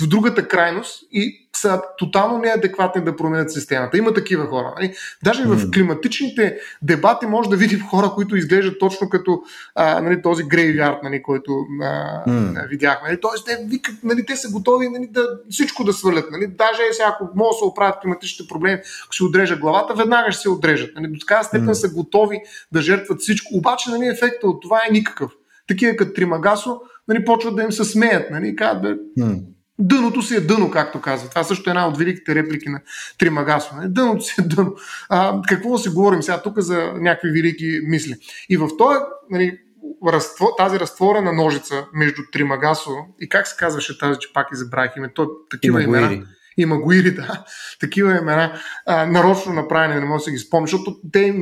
в другата крайност и са тотално неадекватни да променят системата. Има такива хора. Нали? Даже mm. в климатичните дебати може да видим хора, които изглеждат точно като а, нали, този грейвярд, нали, който а, mm. видяхме. Нали? Тоест, те, викат, нали, те са готови нали, да, всичко да свалят. Нали? Даже сега, ако могат да се оправят климатичните проблеми, ако се отрежат главата, веднага ще се отрежат. Нали? До такава степен mm. са готови да жертват всичко. Обаче нали, ефектът от това е никакъв. Такива като Тримагасо, нали, почват да им се смеят. Нали, казват, бе, mm. Дъното си е дъно, както казва. Това също е една от великите реплики на Тримагасо. Нали? Дъното си е дъно. А, какво да си говорим сега тук за някакви велики мисли? И в този, нали, тази разтворена ножица между Тримагасо и как се казваше тази, че пак и забравих име, то такива имена и Магуири, да, такива имена, а, нарочно направени, не мога да се ги спомня, защото те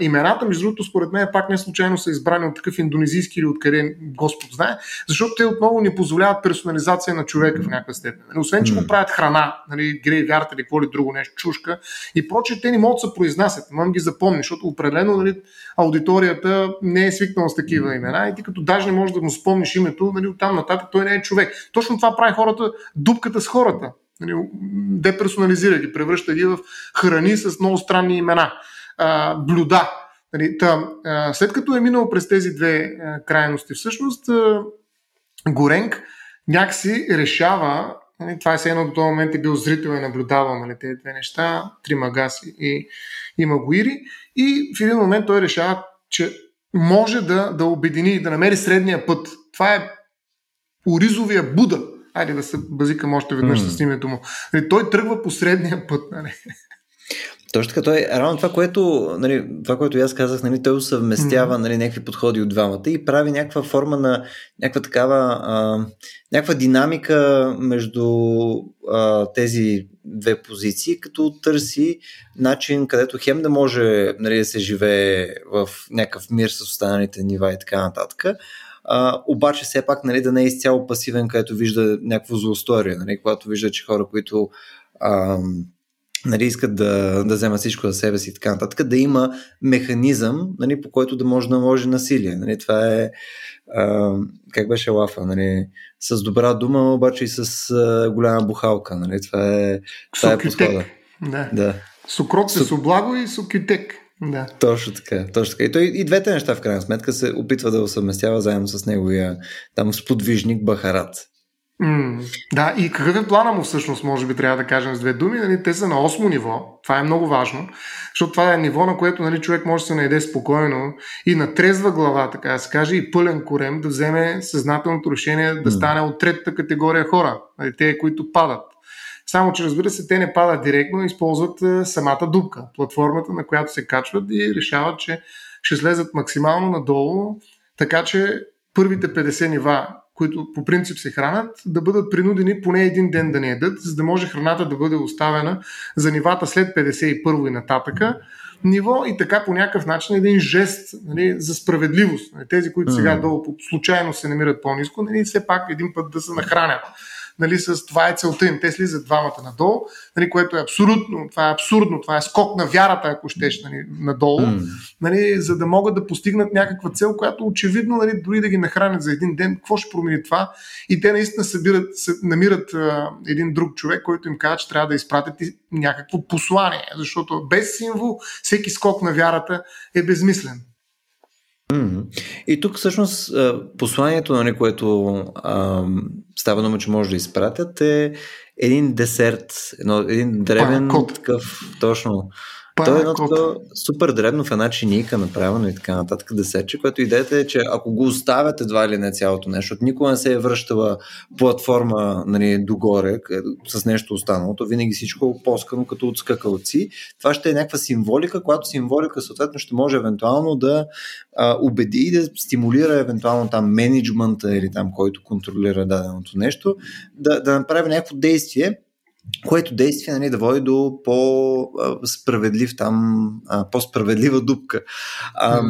имената, между другото, според мен пак не случайно са избрани от такъв индонезийски или откъде Господ знае, защото те отново ни позволяват персонализация на човека в някаква степен. Нали, освен, че му правят храна, нали, грей вярта или какво ли друго нещо, чушка и проче, те не могат да се произнасят, могат ги запомни, защото определено нали, аудиторията не е свикнала с такива имена и ти като даже не можеш да му спомниш името, нали, оттам нататък той не е човек. Точно това прави хората, дупката с хората. Нали, деперсонализира ги, превръща ги в храни с много странни имена. А, блюда. Нали, та, а, след като е минал през тези две а, крайности, всъщност а, Горенк някакси решава, нали, това е все едно до този момент е бил зрител и наблюдавал нали, тези две неща, Тримагаси и, и Магуири, и в един момент той решава, че може да, да обедини, да намери средния път. Това е Оризовия Буда, Айде да се базикам още веднъж mm. с името му. Нали, той тръгва по средния път. Нали. Точно така, той, равно това, което, нали, това, което аз казах, нали, той съвместява нали, някакви подходи от двамата и прави някаква форма на някаква такава, а, някаква динамика между а, тези две позиции, като търси начин, където хем да може нали, да се живее в някакъв мир с останалите нива и така нататък, а, обаче все пак нали, да не е изцяло пасивен, където вижда някакво злоусторие, нали, когато вижда, че хора, които а, нали, искат да, да вземат всичко за себе си и така нататък, да има механизъм, нали, по който да може да наложи насилие. Нали, това е а, как беше лафа, нали, с добра дума, обаче и с а, голяма бухалка. Нали, това е, това е подхода. Да. да. Сукрот се с облаго и сукютек. Да. Точно така, точно така. И той и двете неща в крайна сметка се опитва да го съвместява заедно с неговия там сподвижник Бахарат. Mm, да, и какъв е плана му всъщност, може би трябва да кажем с две думи. Нали, те са на 8 ниво, това е много важно, защото това е ниво, на което нали, човек може да се найде спокойно и на трезва глава, така да се каже, и пълен корем да вземе съзнателното решение да mm. стане от третата категория хора, нали, те, които падат. Само, че разбира се, те не падат директно, използват е, самата дупка, платформата, на която се качват и решават, че ще слезат максимално надолу, така че първите 50 нива, които по принцип се хранят, да бъдат принудени поне един ден да не ядат, за да може храната да бъде оставена за нивата след 51 и нататъка. Ниво и така по някакъв начин един жест нали, за справедливост. Нали, тези, които сега долу случайно се намират по-низко, нали, все пак един път да се нахранят нали, с това е целта им. Те слизат двамата надолу, нали, което е абсурдно, това е абсурдно, това е скок на вярата, ако щеш, нали, надолу, mm. нали, за да могат да постигнат някаква цел, която очевидно, нали, дори да ги нахранят за един ден, какво ще промени това? И те наистина събират, намират а, един друг човек, който им казва, че трябва да изпратят някакво послание, защото без символ всеки скок на вярата е безмислен. И тук всъщност посланието, нали, което а, става дума, че може да изпратят е един десерт, едно, един древен такъв, точно, това е едно такова супер дребно в една чиника направено и така нататък да сече, което идеята е, че ако го оставяте едва или не цялото нещо, от никога не се е връщала платформа нали, догоре с нещо останало, то винаги всичко е поскано като от скакалци. Това ще е някаква символика, която символика съответно ще може евентуално да а, убеди и да стимулира евентуално там менеджмента или там който контролира даденото нещо, да, да направи някакво действие, което действие нали, да води до по-справедлив там, по-справедлива дупка. А,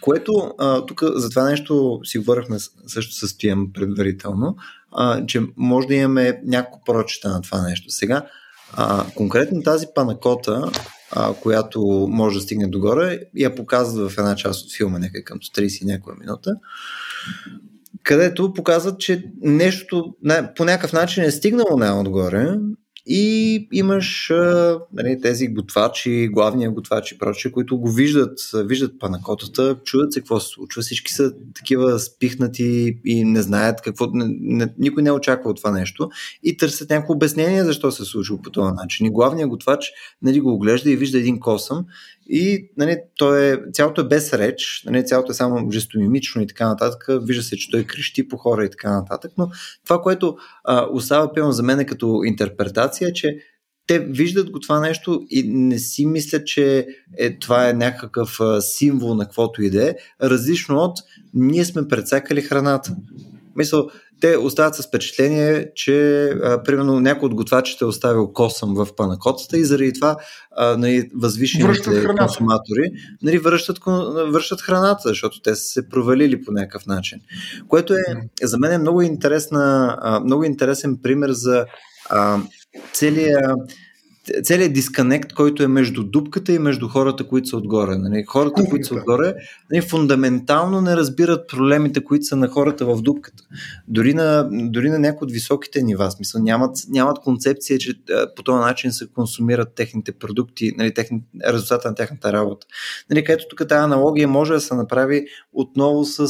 което а, тук за това нещо си говорихме също с Стоян предварително, а, че може да имаме няколко прочета на това нещо. Сега, а, конкретно тази панакота, а, която може да стигне догоре, я показват в една част от филма, нека към 30 някоя минута където показват, че нещо по някакъв начин е стигнало най-отгоре и имаш нали, тези готвачи, главния готвачи и прочие, които го виждат, виждат панакотата, чудят се какво се случва. Всички са такива спихнати и не знаят какво. Не, не, никой не очаква от това нещо и търсят някакво обяснение защо се е случило по този начин. И главният готвач нали, го оглежда и вижда един косъм и нали, той е, цялото е без реч, нали, цялото е само жестомимично и така нататък. Вижда се, че той крещи по хора и така нататък. Но това, което а, остава пълно за мен като интерпретация, е, че те виждат го това нещо и не си мислят, че е, това е някакъв а, символ на каквото иде, различно от ние сме прецакали храната. Мисъл, те остават с впечатление, че а, примерно някой от готвачите е оставил косъм в панакотата и заради това а, нали, възвишените консуматори нали, връщат, връщат храната, защото те са се провалили по някакъв начин. Което е за мен е много, интересна, а, много интересен пример за а, целият целият дисконект, който е между дупката и между хората, които са отгоре. Нали? Хората, които са отгоре, нали, фундаментално не разбират проблемите, които са на хората в дупката. Дори на, дори на някои от високите нива, смисъл, нямат, нямат концепция, че по този начин се консумират техните продукти, нали, техни, резултата на тяхната работа. Нали, където тук тази аналогия може да се направи отново с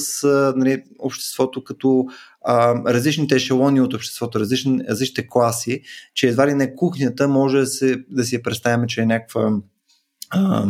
нали, обществото като а, различните ешелони от обществото, различни, различните класи, че едва ли не кухнята може да, се, да си представяме, че е някаква а,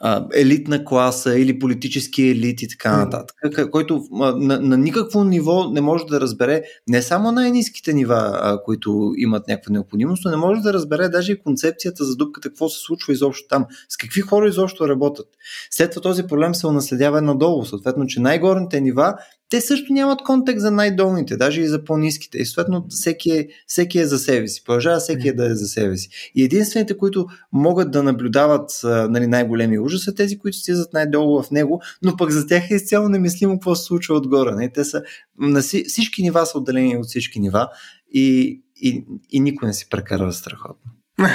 а, елитна класа или политически елит и така нататък, който на, на никакво ниво не може да разбере не само най-низките нива, а, които имат някаква необходимост, но не може да разбере даже и концепцията за дупката, какво се случва изобщо там, с какви хора изобщо работят. След това този проблем се унаследява надолу, съответно, че най-горните нива те също нямат контекст за най-долните, даже и за по-низките. И съответно всеки е, всеки е за себе си. Продължава всеки е да е за себе си. И единствените, които могат да наблюдават нали, най-големи ужас са тези, които слизат най-долу в него, но пък за тях е изцяло немислимо какво се случва отгоре. Не? Те са, на всички нива са отделени от всички нива и, и, и никой не си прекарва страхотно.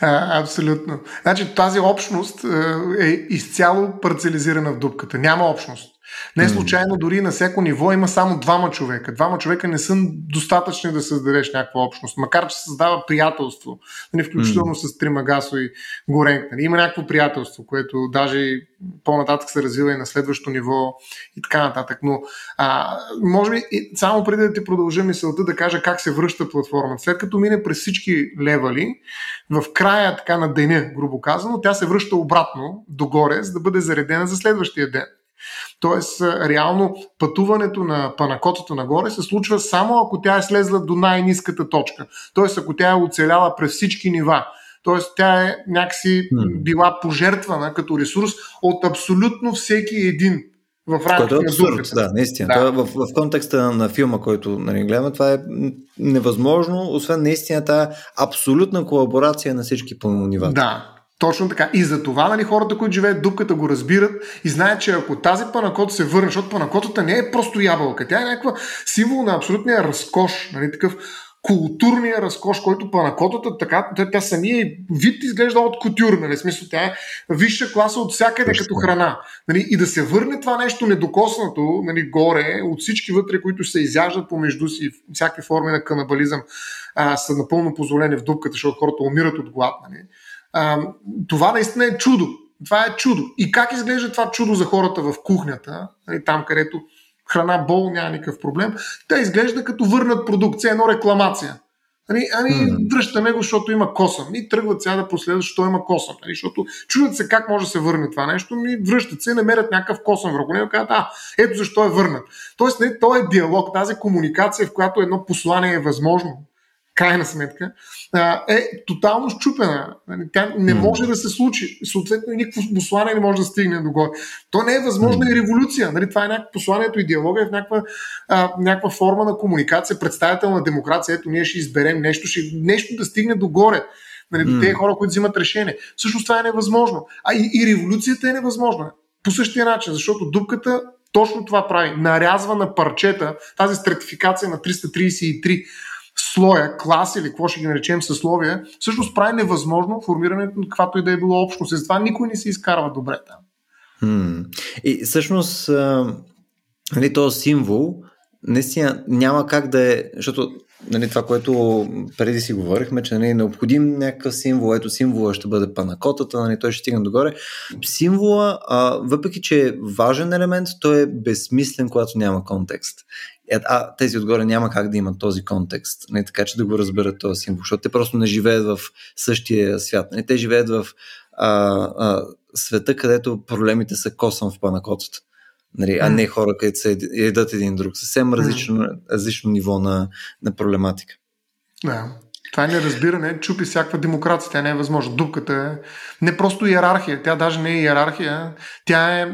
А, абсолютно. Значи тази общност е изцяло парцелизирана в дупката. Няма общност. Не случайно дори на всяко ниво има само двама човека. Двама човека не са достатъчни да създадеш някаква общност, макар че създава приятелство. Нали, включително с Тримагасо и Горенк. Нали, има някакво приятелство, което даже по-нататък се развива и на следващо ниво и така нататък. Но а, може би само преди да ти продължа мисълта да кажа как се връща платформата. След като мине през всички левали, в края така на деня, грубо казано, тя се връща обратно догоре, за да бъде заредена за следващия ден. Тоест, реално пътуването на панакотата нагоре се случва само ако тя е слезла до най-низката точка. Тоест, ако тя е оцеляла през всички нива. Тоест, тя е някакси била пожертвана като ресурс от абсолютно всеки един в рамките е абсурд, да, наистина. Да. В, в контекста на филма, който нали, гледаме, това е невъзможно, освен наистина тази абсолютна колаборация на всички нивата. Да, точно така. И за това нали, хората, които живеят дупката, го разбират и знаят, че ако тази панакота се върне, защото панакотата не е просто ябълка, тя е някаква символ на абсолютния разкош, нали, такъв културния разкош, който панакотата, така, тя, тя самия вид изглежда от кутюр, нали, смисъл, тя е висша класа от всякъде Точно. като храна. Нали, и да се върне това нещо недокоснато, нали, горе, от всички вътре, които се изяждат помежду си, всякакви форми на канабализъм а, са напълно позволени в дупката, защото хората умират от глад. Нали а, това наистина е чудо. Това е чудо. И как изглежда това чудо за хората в кухнята, нали, там където храна бол няма никакъв проблем, те изглежда като върнат продукция, едно рекламация. Ами, ами mm. връщаме го, защото има косъм. И тръгват сега да последват, защото има косъм. Нали? Защото чудят се как може да се върне това нещо, ми връщат се, намерят някакъв косъм върху него, казват, а, ето защо е върнат. Тоест, не, то е диалог, тази комуникация, в която едно послание е възможно крайна сметка, е тотално щупена. Нали, тя не може да се случи. Съответно, и никакво послание не може да стигне догоре. То не е възможна и революция. Нали, това е някакво посланието и диалога е в някаква, а, някаква форма на комуникация, представителна демокрация. Ето, ние ще изберем нещо, ще, нещо да стигне догоре. Нали, до тези хора, които взимат решение. Всъщност това е невъзможно. А и, и революцията е невъзможна. По същия начин, защото дупката точно това прави. Нарязва на парчета тази стратификация на 333 слоя, клас или какво ще ги наречем съсловия, всъщност прави невъзможно формирането на каквато и да е било общност. И затова никой не се изкарва добре там. Hmm. И всъщност нали, този символ наистина няма как да е, защото нали, това, което преди си говорихме, че нали, е необходим някакъв символ, ето символа ще бъде панакотата, нали, той ще стигне догоре. Символа, а, въпреки че е важен елемент, той е безсмислен, когато няма контекст. Е, а тези отгоре няма как да имат този контекст, не, нали, така че да го разберат този символ, защото те просто не живеят в същия свят. Не, нали. те живеят в а, а, света, където проблемите са косъм в панакотата. Нали, а не хора, където се едат един друг. Съвсем различно, различно ниво на, на проблематика. Да. Това е неразбиране, чупи всякаква демокрация. Тя не е възможно. Дупката е не просто иерархия. Тя даже не е иерархия. Тя е.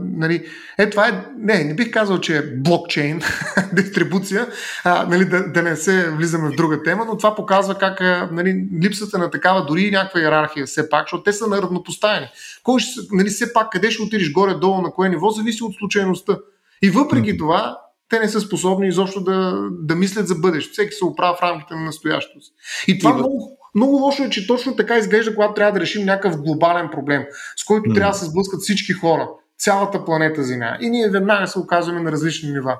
Нали, е, това е. Не, не бих казал, че е блокчейн, дистрибуция, а, нали, да, да не се влизаме в друга тема, но това показва как нали, липсата на такава, дори и някаква иерархия, все пак, защото те са на равнопоставени. Кой ще, нали, все пак, къде ще отидеш горе-долу, на кое ниво, зависи от случайността. И въпреки това, те не са способни изобщо да, да мислят за бъдеще. Всеки се оправя в рамките на настоящето си. И това и... много, много лошо е, че точно така изглежда, когато трябва да решим някакъв глобален проблем, с който mm. трябва да се сблъскат всички хора, цялата планета Земя. И ние веднага се оказваме на различни нива.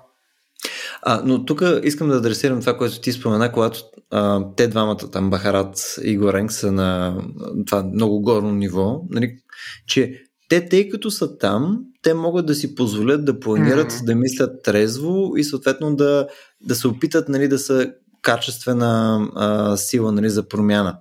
А, но тук искам да адресирам това, което ти спомена, когато а, те двамата, там Бахарат и Горенг са на това много горно ниво, нали, че те, тъй като са там, те могат да си позволят да планират, mm-hmm. да мислят трезво и съответно да, да се опитат нали, да са качествена а, сила нали, за промяна.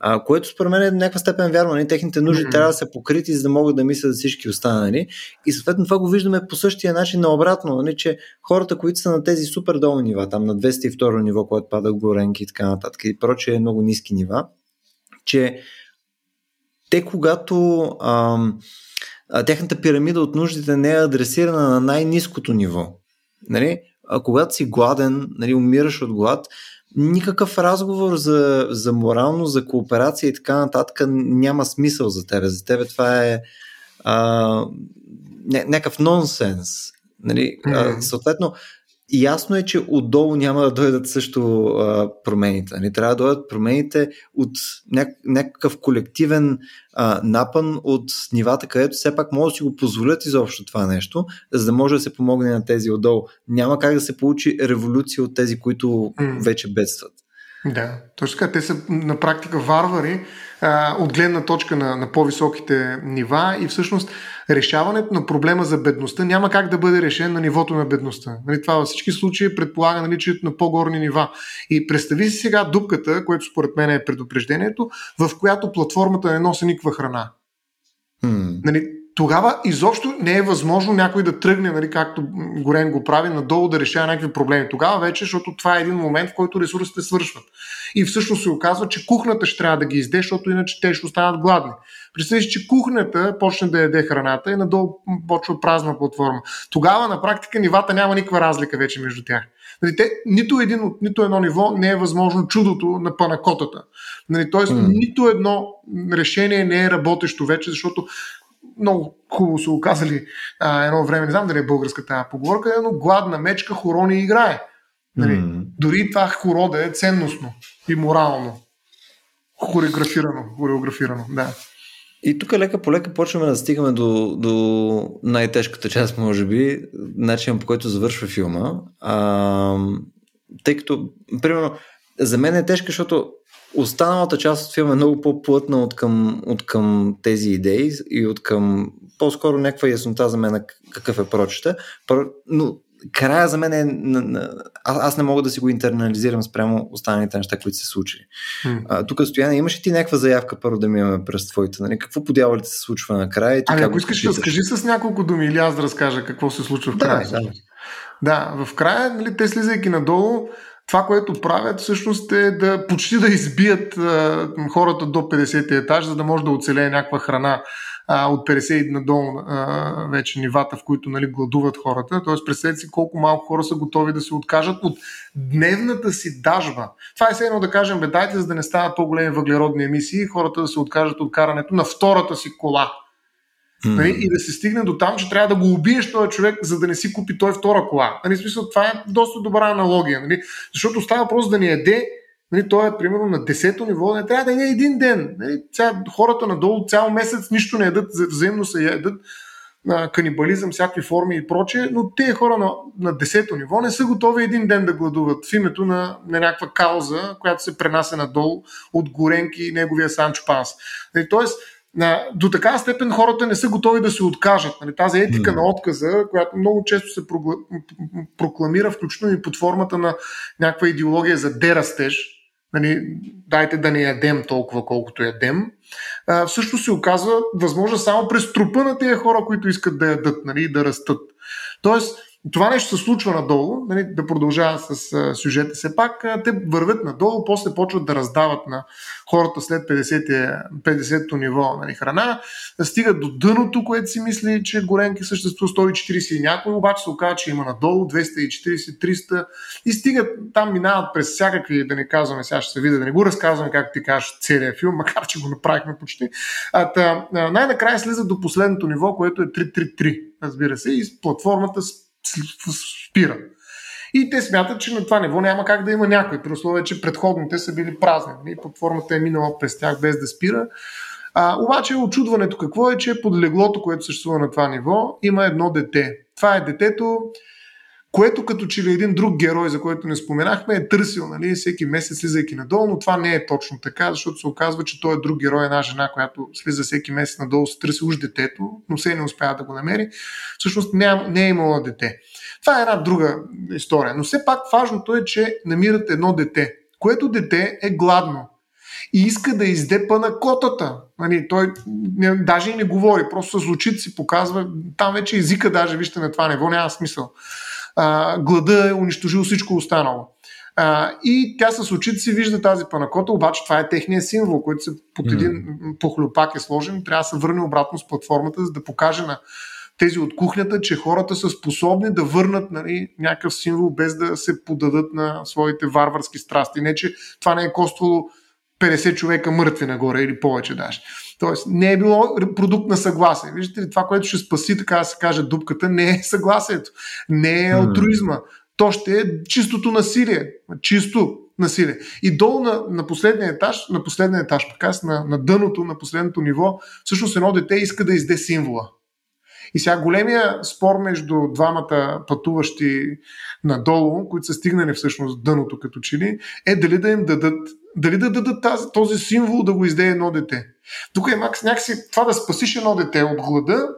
А, което според мен е до някаква степен вярно. Нали, техните нужди mm-hmm. трябва да са покрити, за да могат да мислят за всички останали. И съответно това го виждаме по същия начин наобратно, нали, че хората, които са на тези супер долни нива, там на 202 ниво, което пада горенки и така нататък, и прочее много ниски нива, че те когато ам, тяхната пирамида от нуждите не е адресирана на най-низкото ниво. Нали? А когато си гладен, нали, умираш от глад, никакъв разговор за, за морално, за кооперация и така нататък няма смисъл за тебе. За тебе това е а, някакъв нонсенс. Нали? А, съответно, ясно е, че отдолу няма да дойдат също а, промените. Не нали? трябва да дойдат промените от ня- някакъв колективен а, напън от нивата, където все пак могат да си го позволят изобщо това нещо, за да може да се помогне на тези отдолу. Няма как да се получи революция от тези, които вече бедстват. Да, точно така. Те са на практика варвари а, от гледна точка на, на по-високите нива и всъщност решаването на проблема за бедността няма как да бъде решен на нивото на бедността. Нали, това във всички случаи предполага наличието на по-горни нива. И представи си сега дупката, което според мен е предупреждението, в която платформата не носи никаква храна. Hmm. Нали, тогава изобщо не е възможно някой да тръгне, нали, както Горен го прави, надолу да решава някакви проблеми. Тогава вече, защото това е един момент, в който ресурсите свършват. И всъщност се оказва, че кухната ще трябва да ги изде, защото иначе те ще останат гладни. Представи си, че кухнята почне да яде храната и надолу почва празна платформа. Тогава на практика нивата няма никаква разлика вече между тях. Нали, те, нито, един от нито едно ниво не е възможно чудото на панакотата. Нали, тоест, mm. нито едно решение не е работещо вече, защото много хубаво са оказали а, едно време, не знам дали е българската поговорка, но гладна мечка хорони играе. Нали? Mm. Дори това хоро да е ценностно и морално. Хореографирано, хореографирано, да. И тук лека по лека почваме да стигаме до, до най-тежката част, може би, начин по който завършва филма. А, тъй като, примерно, за мен е тежка, защото останалата част от филма е много по-плътна от към, от към тези идеи и от към по-скоро някаква яснота за мен какъв е прочета. Но края за мен е... Аз, не мога да си го интернализирам спрямо останалите неща, които се случили. Hmm. тук, Стояна, имаш ли ти някаква заявка първо да минаме през твоите? Нали? Какво по дяволите се случва накрая? Ами, ако искаш, да скажи с няколко думи или аз да разкажа какво се случва в края. Да, да. да в края, нали, те слизайки надолу, това, което правят всъщност е да почти да избият а, хората до 50 етаж, за да може да оцелее някаква храна а, от 50 и надолу а, вече нивата, в които нали, гладуват хората. Тоест, представете си колко малко хора са готови да се откажат от дневната си дажба. Това е все едно да кажем, бе, дайте, за да не стават по-големи въглеродни емисии, хората да се откажат от карането на втората си кола. Mm. Нали, и да се стигне до там, че трябва да го убиеш този човек, за да не си купи той втора кола. Нали, смисъл, това е доста добра аналогия. Нали, защото става просто да ни еде Нали, той е примерно на 10-то ниво, не трябва да е един ден. Нали, ця, хората надолу цял месец нищо не ядат, взаимно се ядат канибализъм, всякакви форми и прочее, но тези хора на, на 10-то ниво не са готови един ден да гладуват в името на, на някаква кауза, която се пренася надолу от Горенки и неговия Санчо Панс. Нали, до така степен хората не са готови да се откажат. Нали, тази етика mm. на отказа, която много често се прокламира, включително и под формата на някаква идеология за дерастеж, нали, дайте да не ядем толкова колкото ядем, а, всъщност се оказва възможно само през трупа на тези хора, които искат да ядат, нали, да растат. Тоест, това нещо се случва надолу, нали, да продължава с а, сюжета. Все пак, а, те вървят надолу, после почват да раздават на хората след 50-то ниво нали, храна, стигат до дъното, което си мисли, че Горенки съществува 140 и някой, обаче се оказва, че има надолу 240-300 и стигат, там минават през всякакви, да не казваме, сега ще се видя, да не го разказваме, както ти кажеш, целият филм, макар че го направихме почти. А, та, най-накрая слизат до последното ниво, което е 333, разбира се, и платформата спира. И те смятат, че на това ниво няма как да има някой, при условие, че предходните са били празни. И платформата е минала през тях без да спира. А, обаче очудването какво е, че под леглото, което съществува на това ниво, има едно дете. Това е детето, което като че ли един друг герой, за който не споменахме, е търсил нали, всеки месец слизайки надолу, но това не е точно така, защото се оказва, че той е друг герой, една жена, която слиза всеки месец надолу, се търси уж детето, но все не успява да го намери. Всъщност не, не е имала дете. Това е една друга история. Но все пак важното е, че намират едно дете, което дете е гладно и иска да издепа на котата. Нали, той не, даже и не говори, просто с очите си показва, там вече езика даже, вижте на това ниво, няма смисъл а, глада е унищожил всичко останало. А, и тя с очите си вижда тази панакота, обаче това е техния символ, който се под един mm. похлюпак е сложен. Трябва да се върне обратно с платформата, за да покаже на тези от кухнята, че хората са способни да върнат нали, някакъв символ без да се подадат на своите варварски страсти. Не, че това не е коствало 50 човека мъртви нагоре или повече даже. Тоест, не е било продукт на съгласие. Виждате ли, това, което ще спаси, така да се каже, дупката, не е съгласието, не е алтруизма. То ще е чистото насилие. Чисто насилие. И долу на, на последния етаж, на последния етаж, пък аз, на, на дъното, на последното ниво, всъщност едно дете иска да изде символа. И сега големия спор между двамата пътуващи надолу, които са стигнали всъщност дъното като че ли, е дали да им дадат дали да дадат този символ да го изде едно дете. Тук е някакси това да спасиш едно дете от глада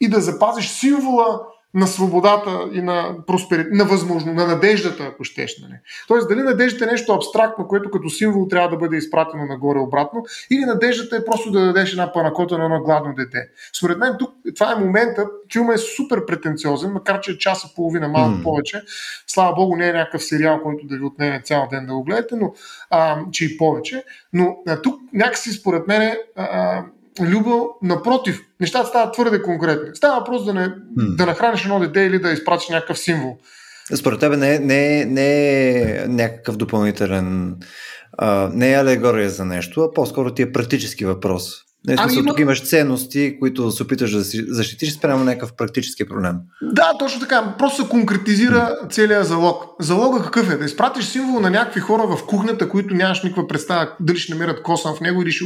и да запазиш символа на свободата и на просперите, на възможно, на надеждата, ако щеш. Нали. Тоест, дали надеждата е нещо абстрактно, което като символ трябва да бъде изпратено нагоре-обратно, или надеждата е просто да дадеш една панакота на едно гладно дете. Според мен тук това е момента, филмът е супер претенциозен, макар че е час и половина, малко mm. повече. Слава богу, не е някакъв сериал, който да ви отнеме цял ден да го гледате, но а, че и повече. Но а, тук някакси според мен а, Любо, напротив, нещата стават твърде конкретни. Става въпрос да, не, hmm. да нахраниш едно дете или да изпратиш някакъв символ. Според тебе не, не, не е някакъв допълнителен. А, не е алегория за нещо, а по-скоро ти е практически въпрос. Не, ами смисъл, има... тук имаш ценности, които се опиташ да защитиш спрямо някакъв практически проблем. Да, точно така. Просто се конкретизира mm. целият залог. Залога какъв е? Да изпратиш символ на някакви хора в кухнята, които нямаш никаква представа дали ще намерят косан в него или ще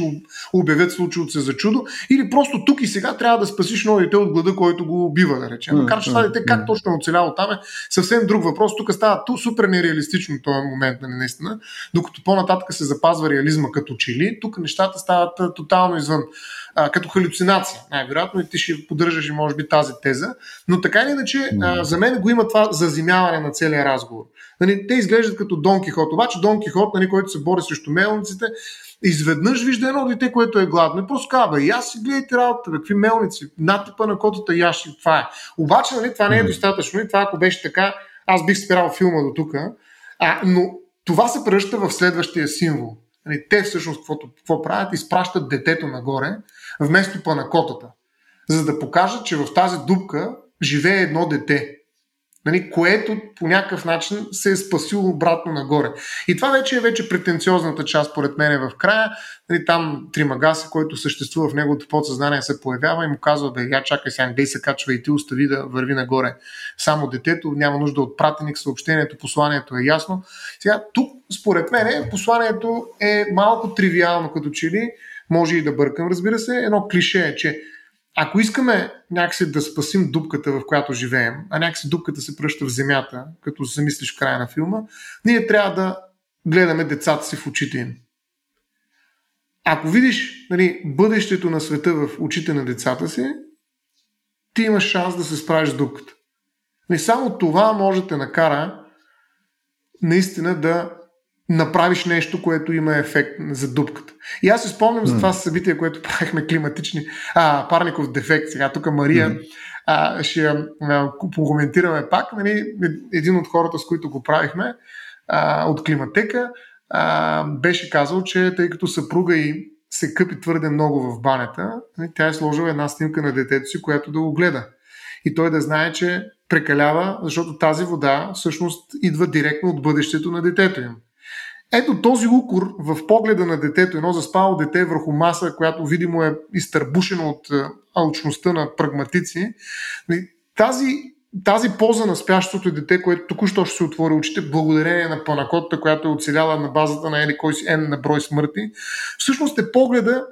обявят случилото се за чудо, или просто тук и сега трябва да спасиш ново дете от глада, който го убива, да речем. Макар че това дете как точно е оцеляло там е съвсем друг въпрос. Тук става ту супер нереалистично този момент, нали, наистина. Докато по-нататък се запазва реализма като чили, тук нещата стават тотално извън а, като халюцинация. Най-вероятно и ти ще поддържаш, може би, тази теза. Но така или иначе, а, за мен го има това заземяване на целия разговор. Нали, те изглеждат като Дон Кихот. Обаче Дон Кихот, нали, който се бори срещу мелниците, изведнъж вижда едно дете, което е гладно. И просто казва, и аз си гледайте работа, какви мелници, натипа на котата яш и това е. Обаче, нали, това не е достатъчно и това ако беше така, аз бих спирал филма до тук. но това се превръща в следващия символ. Нали, те всъщност какво, какво правят? Изпращат детето нагоре, вместо панакотата, за да покажат, че в тази дупка живее едно дете, нали, което по някакъв начин се е спасило обратно нагоре. И това вече е вече претенциозната част, според мен, е в края. Нали, там Тримагаси, който съществува в неговото подсъзнание, се появява и му казва, бе, я чакай сега, дей се качва и ти остави да върви нагоре. Само детето, няма нужда от пратеник, съобщението, посланието е ясно. Сега, тук, според мен, посланието е малко тривиално, като че ли, може и да бъркам, разбира се. Едно клише е, че ако искаме някакси да спасим дупката, в която живеем, а някакси дупката се пръща в земята, като се замислиш края на филма, ние трябва да гледаме децата си в очите им. Ако видиш нали, бъдещето на света в очите на децата си, ти имаш шанс да се справиш с дупката. Не само това може да накара наистина да направиш нещо, което има ефект за дупката. И аз се спомням mm. за това събитие, което правихме климатични, а, парников дефект. Сега тук Мария mm. а, ще а, коментираме пак. Нали, един от хората, с които го правихме а, от климатека, а, беше казал, че тъй като съпруга и се къпи твърде много в банята, нали, тя е сложила една снимка на детето си, която да го гледа. И той да знае, че прекалява, защото тази вода всъщност идва директно от бъдещето на детето им. Ето този укор в погледа на детето, едно заспало дете върху маса, която видимо е изтърбушена от е, алчността на прагматици, нали, тази, тази поза на спящото дете, което току-що ще се отвори очите, благодарение на панакотата, която е оцеляла на базата на или кой си N на брой смърти, всъщност е погледа,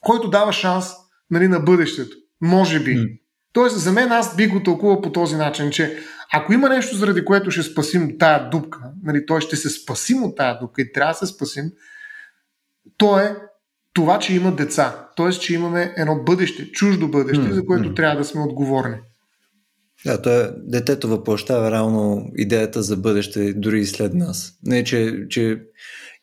който дава шанс нали, на бъдещето. Може би. Тоест, за мен аз бих го тълкувал по този начин, че ако има нещо, заради което ще спасим тая дупка, нали, т.е. ще се спасим от тая дупка и трябва да се спасим, то е това, че има деца. Т.е. че имаме едно бъдеще, чуждо бъдеще, mm, за което mm. трябва да сме отговорни. Да, то е, детето въплащава реално идеята за бъдеще дори и след нас. Не, че, че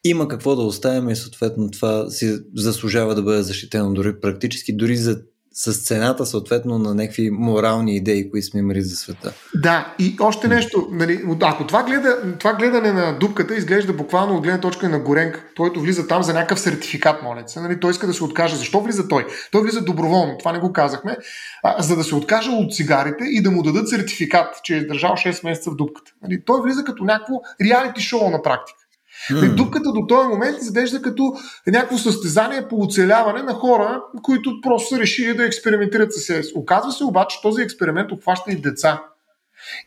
има какво да оставим и съответно това си заслужава да бъде защитено дори практически, дори за с цената съответно на някакви морални идеи, които сме имали за света. Да, и още нещо, нали, ако това, гледа, това гледане на дупката изглежда буквално от гледна точка на Горенк, който влиза там за някакъв сертификат, моля се, нали, той иска да се откаже. Защо влиза той? Той влиза доброволно, това не го казахме, а, за да се откаже от цигарите и да му дадат сертификат, че е издържал 6 месеца в дупката. Нали, той влиза като някакво реалити шоу на практика. Mm. Дупката до този момент изглежда като някакво състезание по оцеляване на хора, които просто са решили да експериментират със себе си. Оказва се обаче, този експеримент обхваща и деца.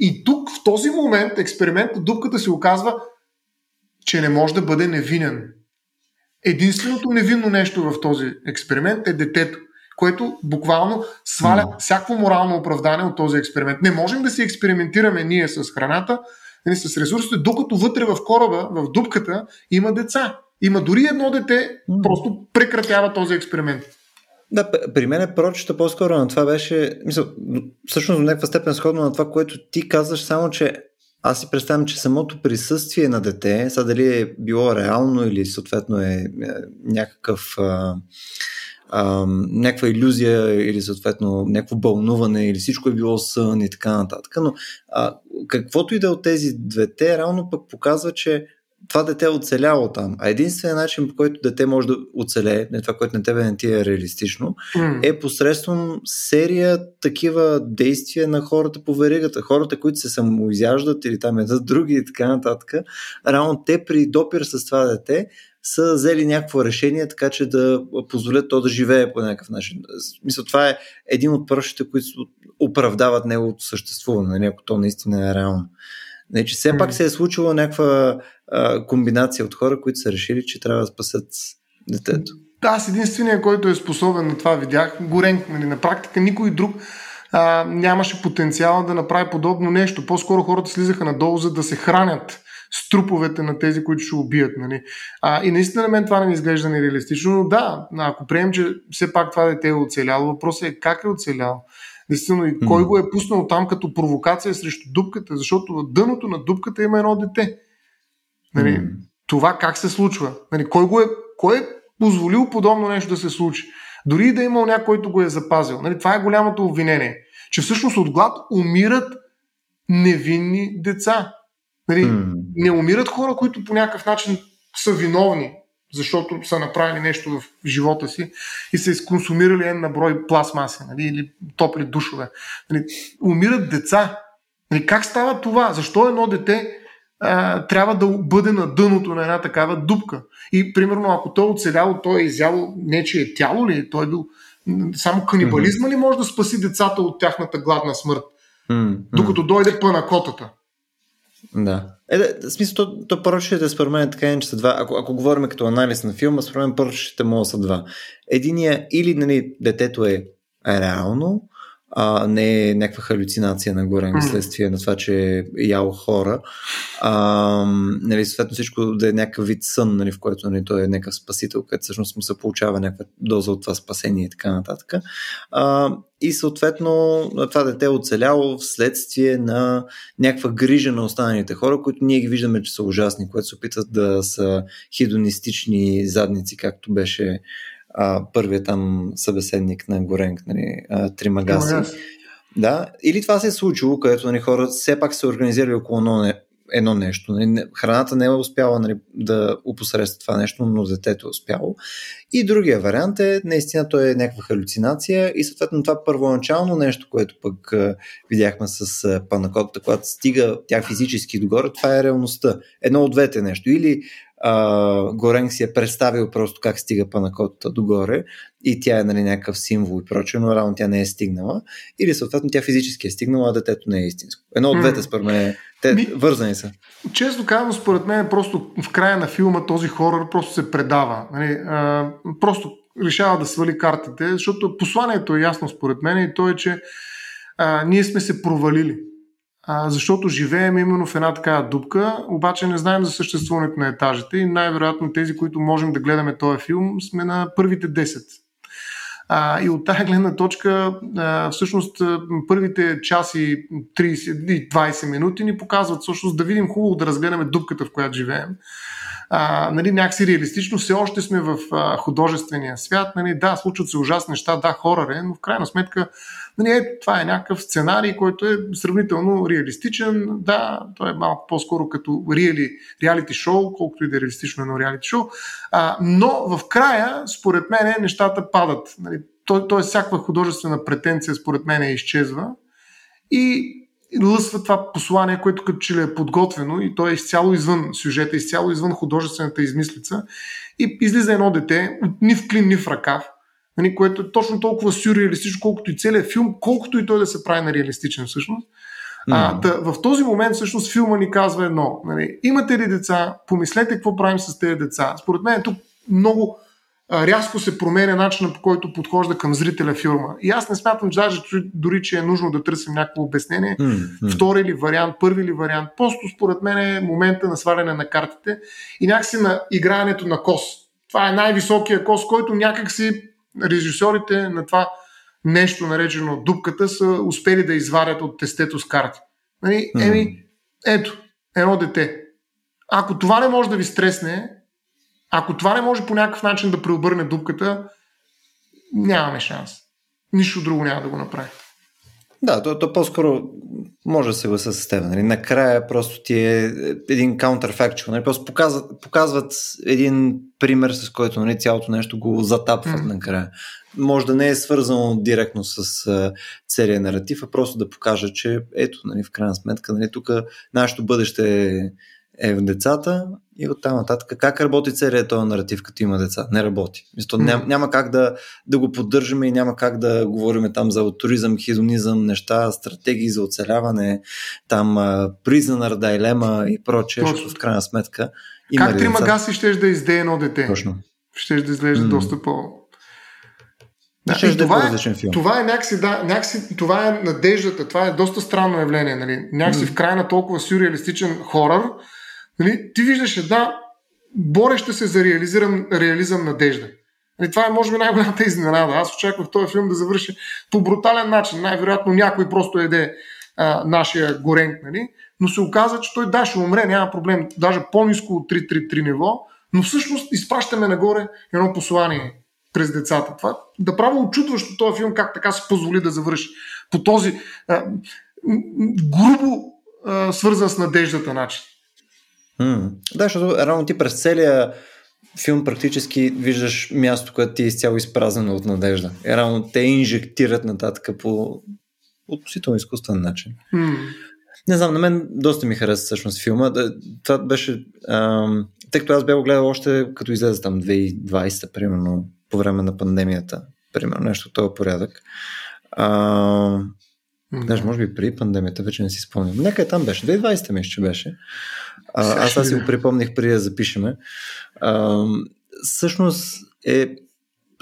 И тук, в този момент, експеримент дупката се оказва, че не може да бъде невинен. Единственото невинно нещо в този експеримент е детето, което буквално сваля mm. всяко морално оправдание от този експеримент. Не можем да си експериментираме ние с храната, нали, с ресурсите, докато вътре в кораба, в дупката, има деца. Има дори едно дете, просто прекратява този експеримент. Да, при мен е прочета по-скоро на това беше, мисъл, всъщност в някаква степен сходно на това, което ти казваш, само че аз си представям, че самото присъствие на дете, сега дали е било реално или съответно е, е някакъв а, а, някаква иллюзия или съответно някакво бълнуване или всичко е било сън и така нататък. Но а, каквото и да е от тези двете, реално пък показва, че това дете е оцеляло там. А единственият начин, по който дете може да оцелее, не това, което на тебе не ти е реалистично, mm. е посредством серия такива действия на хората по веригата. Хората, които се самоизяждат или там едат други и така нататък. Реално те при допир с това дете са взели някакво решение, така че да позволят то да живее по някакъв начин. Мисля, това е един от пръщите, които оправдават неговото съществуване, нали, ако то наистина е реално. Че все пак се е случила някаква а, комбинация от хора, които са решили, че трябва да спасат детето. Да, аз единствения, който е способен на това видях, Горенк, нали, на практика никой друг а, нямаше потенциал да направи подобно нещо. По-скоро хората слизаха надолу, за да се хранят с труповете на тези, които ще убият. Нали? А, и наистина на мен това не ми изглежда нереалистично, но да, ако приемем, че все пак това дете е оцеляло, въпросът е как е оцеляло. Действително, и кой го е пуснал там като провокация срещу дупката, защото в дъното на дупката има едно дете. Нали, mm. Това как се случва? Нали, кой, го е, кой е позволил подобно нещо да се случи? Дори и да е имал някой, който го е запазил. Нали, това е голямото обвинение. Че всъщност от глад умират невинни деца. Нали, mm. Не умират хора, които по някакъв начин са виновни защото са направили нещо в живота си и са изконсумирали една брой пластмаси нали, или топли душове. Нали, умират деца. Нали, как става това? Защо едно дете а, трябва да бъде на дъното на една такава дупка? И примерно, ако той е оцеляло, той е изяло нечие тяло ли? Той е бил само канибализма ли може да спаси децата от тяхната гладна смърт? Mm-hmm. Докато дойде панакотата. Да. Е, да, в смисъл, то, то поръчите според мен така че са два. Ако, ако говорим като анализ на филма, според мен поръчите могат са два. Единия или нали, детето е реално, а не е някаква халюцинация на горе mm. следствие на това, че е яло хора. А, нали, съответно всичко да е някакъв вид сън, нали, в който нали, той е някакъв спасител, където всъщност му се получава някаква доза от това спасение и така нататък. А, и съответно това дете е оцеляло вследствие на някаква грижа на останалите хора, които ние ги виждаме, че са ужасни, които се опитват да са хидонистични задници, както беше а, първият там събеседник на Горенк, нали, Тримагаси. Да, или това се е случило, където нали, хора все пак се организирали около едно, едно нещо. Нали, храната не е успяла нали, да опосредства това нещо, но детето е успяло. И другия вариант е, наистина, той е някаква халюцинация и съответно това първоначално нещо, което пък а, видяхме с а, панакотата, когато стига тя физически догоре, това е реалността. Едно от двете нещо. Или а, Горен си е представил просто как стига панакотата догоре и тя е нали, някакъв символ и прочее, но реално тя не е стигнала. Или съответно тя физически е стигнала, а детето не е истинско. Едно от двете, според мен, те Ми, вързани са. Често казвам, според мен, просто в края на филма този хорър просто се предава. Нали, а, просто решава да свали картите, защото посланието е ясно според мен и то е, че а, ние сме се провалили защото живеем именно в една такава дупка, обаче не знаем за съществуването на етажите и най-вероятно тези, които можем да гледаме този филм, сме на първите 10. А, и от тази гледна точка, а, всъщност, първите часи 30 20 минути ни показват всъщност да видим хубаво да разгледаме дупката, в която живеем а, нали, някакси реалистично, все още сме в а, художествения свят. Нали, да, случват се ужасни неща, да, хорър е, но в крайна сметка нали, е, това е някакъв сценарий, който е сравнително реалистичен. Да, той е малко по-скоро като реали, реалити шоу, колкото и да е реалистично едно реалити шоу. А, но в края, според мен, нещата падат. Нали, той, той всякаква художествена претенция, според мен, изчезва. И лъсва това послание, което като че ли е подготвено и то е изцяло извън сюжета, изцяло извън художествената измислица и излиза едно дете, ни в клин, ни в ръкав, нали, което е точно толкова сюрреалистично, колкото и целият филм, колкото и той да се прави на реалистичен всъщност. Mm. А, да, в този момент всъщност филма ни казва едно. Нали, имате ли деца? Помислете какво правим с тези деца. Според мен тук много рязко се променя начина по който подхожда към зрителя филма. И аз не смятам, че даже дори, че е нужно да търсим някакво обяснение, mm-hmm. втори ли вариант, първи ли вариант. Просто според мен е момента на сваляне на картите и някакси на играенето на кос. Това е най-високия кос, който някакси режисьорите на това нещо наречено дупката са успели да изварят от тестето с карти. Нали? Еми, ето, едно дете. Ако това не може да ви стресне, ако това не може по някакъв начин да преобърне дупката, нямаме шанс. Нищо друго няма да го направи. Да, то, то по-скоро може да се гласа с теб. Нали? Накрая просто ти е един counterfactual. Нали? Просто показват, показват един пример, с който нали, цялото нещо го затапват mm. накрая. Може да не е свързано директно с uh, целият наратив, а просто да покажа, че ето, нали, в крайна сметка, нали, тук нашето бъдеще е е в децата и оттам нататък. Как работи целият този наратив, като има деца? Не работи. Мисто, няма, няма как да, да го поддържаме и няма как да говорим там за туризъм, хидонизъм, неща, стратегии за оцеляване, там признана дайлема и прочее, защото в крайна сметка има Как трима гаси щеш да издее едно дете? Точно. Щеш да изглежда mm. доста по... Да, и това, е, филм. това е някакси, да, някакси, това е надеждата, това е доста странно явление, нали? Някакси mm. в края на толкова сюрреалистичен хорър, Нали, ти виждаш една бореща се за реализиран, реализъм надежда. Нали, това е, може би, най-голямата изненада. Аз очаквах този филм да завърши по брутален начин. Най-вероятно някой просто еде а, нашия горенк, нали? но се оказа, че той да, ще умре, няма проблем, даже по-низко от 3-3-3 ниво, но всъщност изпращаме нагоре едно послание през децата. Това да право очудващо този филм, как така се позволи да завърши по този а, грубо а, свързан с надеждата начин. Mm. Да, защото рано ти през целия филм практически виждаш място, което ти е изцяло изпразнено от надежда. И рано те инжектират нататък по относително изкуствен начин. Mm. Не знам, на мен доста ми хареса всъщност филма. Това беше... Ам, тъй като аз бях гледал още като излезе там 2020, примерно, по време на пандемията. Примерно, нещо от този порядък. Ам, Mm-hmm. Може би при пандемията, вече не си спомням. Нека е там беше. 2020 мисля, че беше. А, аз аз си го припомних преди да запишеме. А, всъщност е,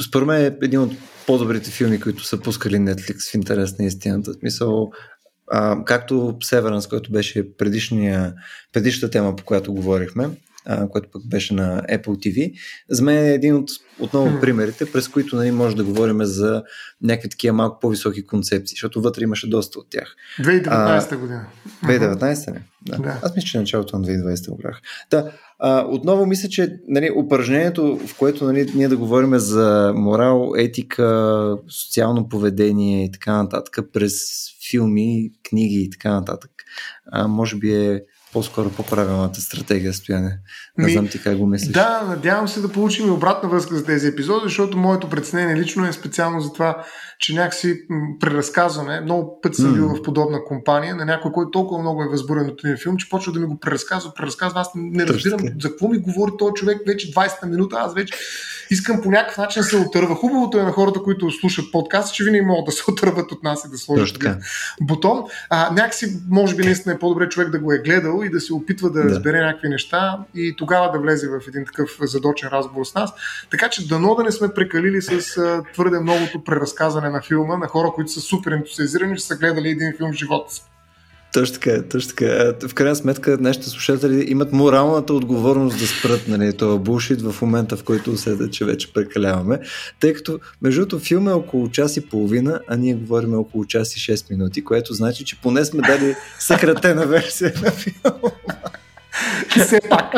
според мен е един от по-добрите филми, които са пускали Netflix в интерес на истината. Смисъл, а, както Severance, който беше предишния, предишната тема, по която говорихме, а, което пък беше на Apple TV. За мен е един от отново примерите, през които нали, може да говорим за някакви такива малко по-високи концепции, защото вътре имаше доста от тях. 2019 година. 2019 не? Да. да. Аз мисля, че началото на 2020 го гледах. Да, а, отново мисля, че нали, упражнението, в което нали, ние да говорим за морал, етика, социално поведение и така нататък, през филми, книги и така нататък, а, може би е по-скоро по-правилната стратегия, Стояне. Не знам ти как го мислиш. Да, надявам се да получим и обратна връзка за тези епизоди, защото моето преценение лично е специално за това, че някакси преразказваме. Много пъти съм бил mm. в подобна компания на някой, който толкова много е възбурен от един филм, че почва да ми го преразказва, преразказва. Аз не разбирам за какво ми говори този човек вече 20 минута. Аз вече искам по някакъв начин се отърва. Хубавото е на хората, които слушат подкаст, че винаги могат да се отърват от нас и да сложат бутон. А, някакси, може би, наистина е по-добре човек да го е гледал и да се опитва да, да. разбере някакви неща и тогава да влезе в един такъв задочен разговор с нас. Така че дано да не сме прекалили с а, твърде многото преразказане на филма на хора, които са супер ентусиазирани, че са гледали един филм в живота си. Точно така, точно така. В крайна сметка, нашите слушатели имат моралната отговорност да спрат нали, това булшит в момента, в който усетят, че вече прекаляваме. Тъй като, между другото, филм е около час и половина, а ние говорим около час и 6 минути, което значи, че поне сме дали съкратена версия на филма. Все пак.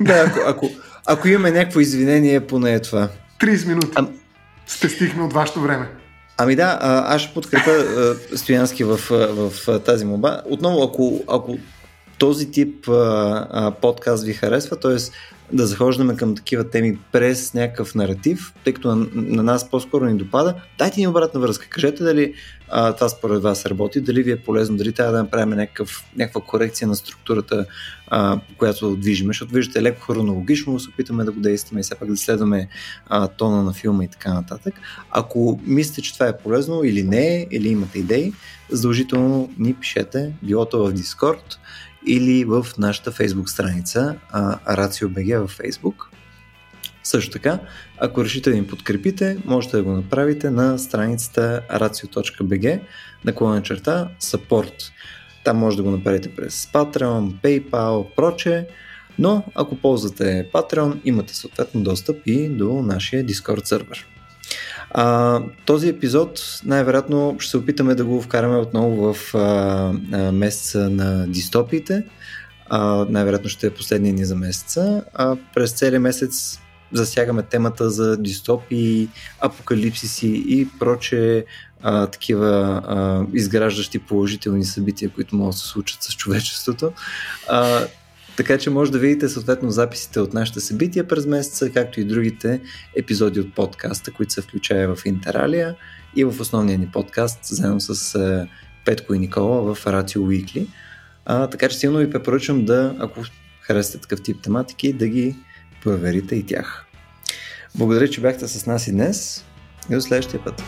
да, ако, ако, ако имаме някакво извинение, поне е това. 30 минути. А... Спестихме от вашето време. Ами да, аз ще подкрепя Стоянски в, в, тази моба. Отново, ако, ако този тип а, а, подкаст ви харесва, т.е. да захождаме към такива теми през някакъв наратив, тъй като на, на нас по-скоро ни допада, дайте ни обратна връзка. Кажете дали а, това според вас работи, дали ви е полезно, дали трябва да направим някакъв, някаква корекция на структурата, а, която движиме, защото виждате леко хронологично, се опитаме да го действаме и все пак да следваме а, тона на филма и така нататък. Ако мислите, че това е полезно или не, или имате идеи, задължително ни пишете, било то в Discord или в нашата Facebook страница RACIO.BG във Facebook. Също така, ако решите да ни подкрепите, можете да го направите на страницата racio.bg наклона черта support. Там може да го направите през Patreon, PayPal, проче, но ако ползвате Patreon, имате съответно достъп и до нашия Discord сервер. А, този епизод най-вероятно ще се опитаме да го вкараме отново в а, а, месеца на дистопиите. А, най-вероятно ще е последния ни за месеца. А през целия месец засягаме темата за дистопии, апокалипсиси и проче а, такива а, изграждащи положителни събития, които могат да се случат с човечеството. А, така че може да видите съответно записите от нашите събития през месеца, както и другите епизоди от подкаста, които се включая в Интералия и в основния ни подкаст, заедно с е, Петко и Никола в Ratio Weekly. А, така че силно ви препоръчвам да, ако харесате такъв тип тематики, да ги проверите и тях. Благодаря, че бяхте с нас и днес и до следващия път.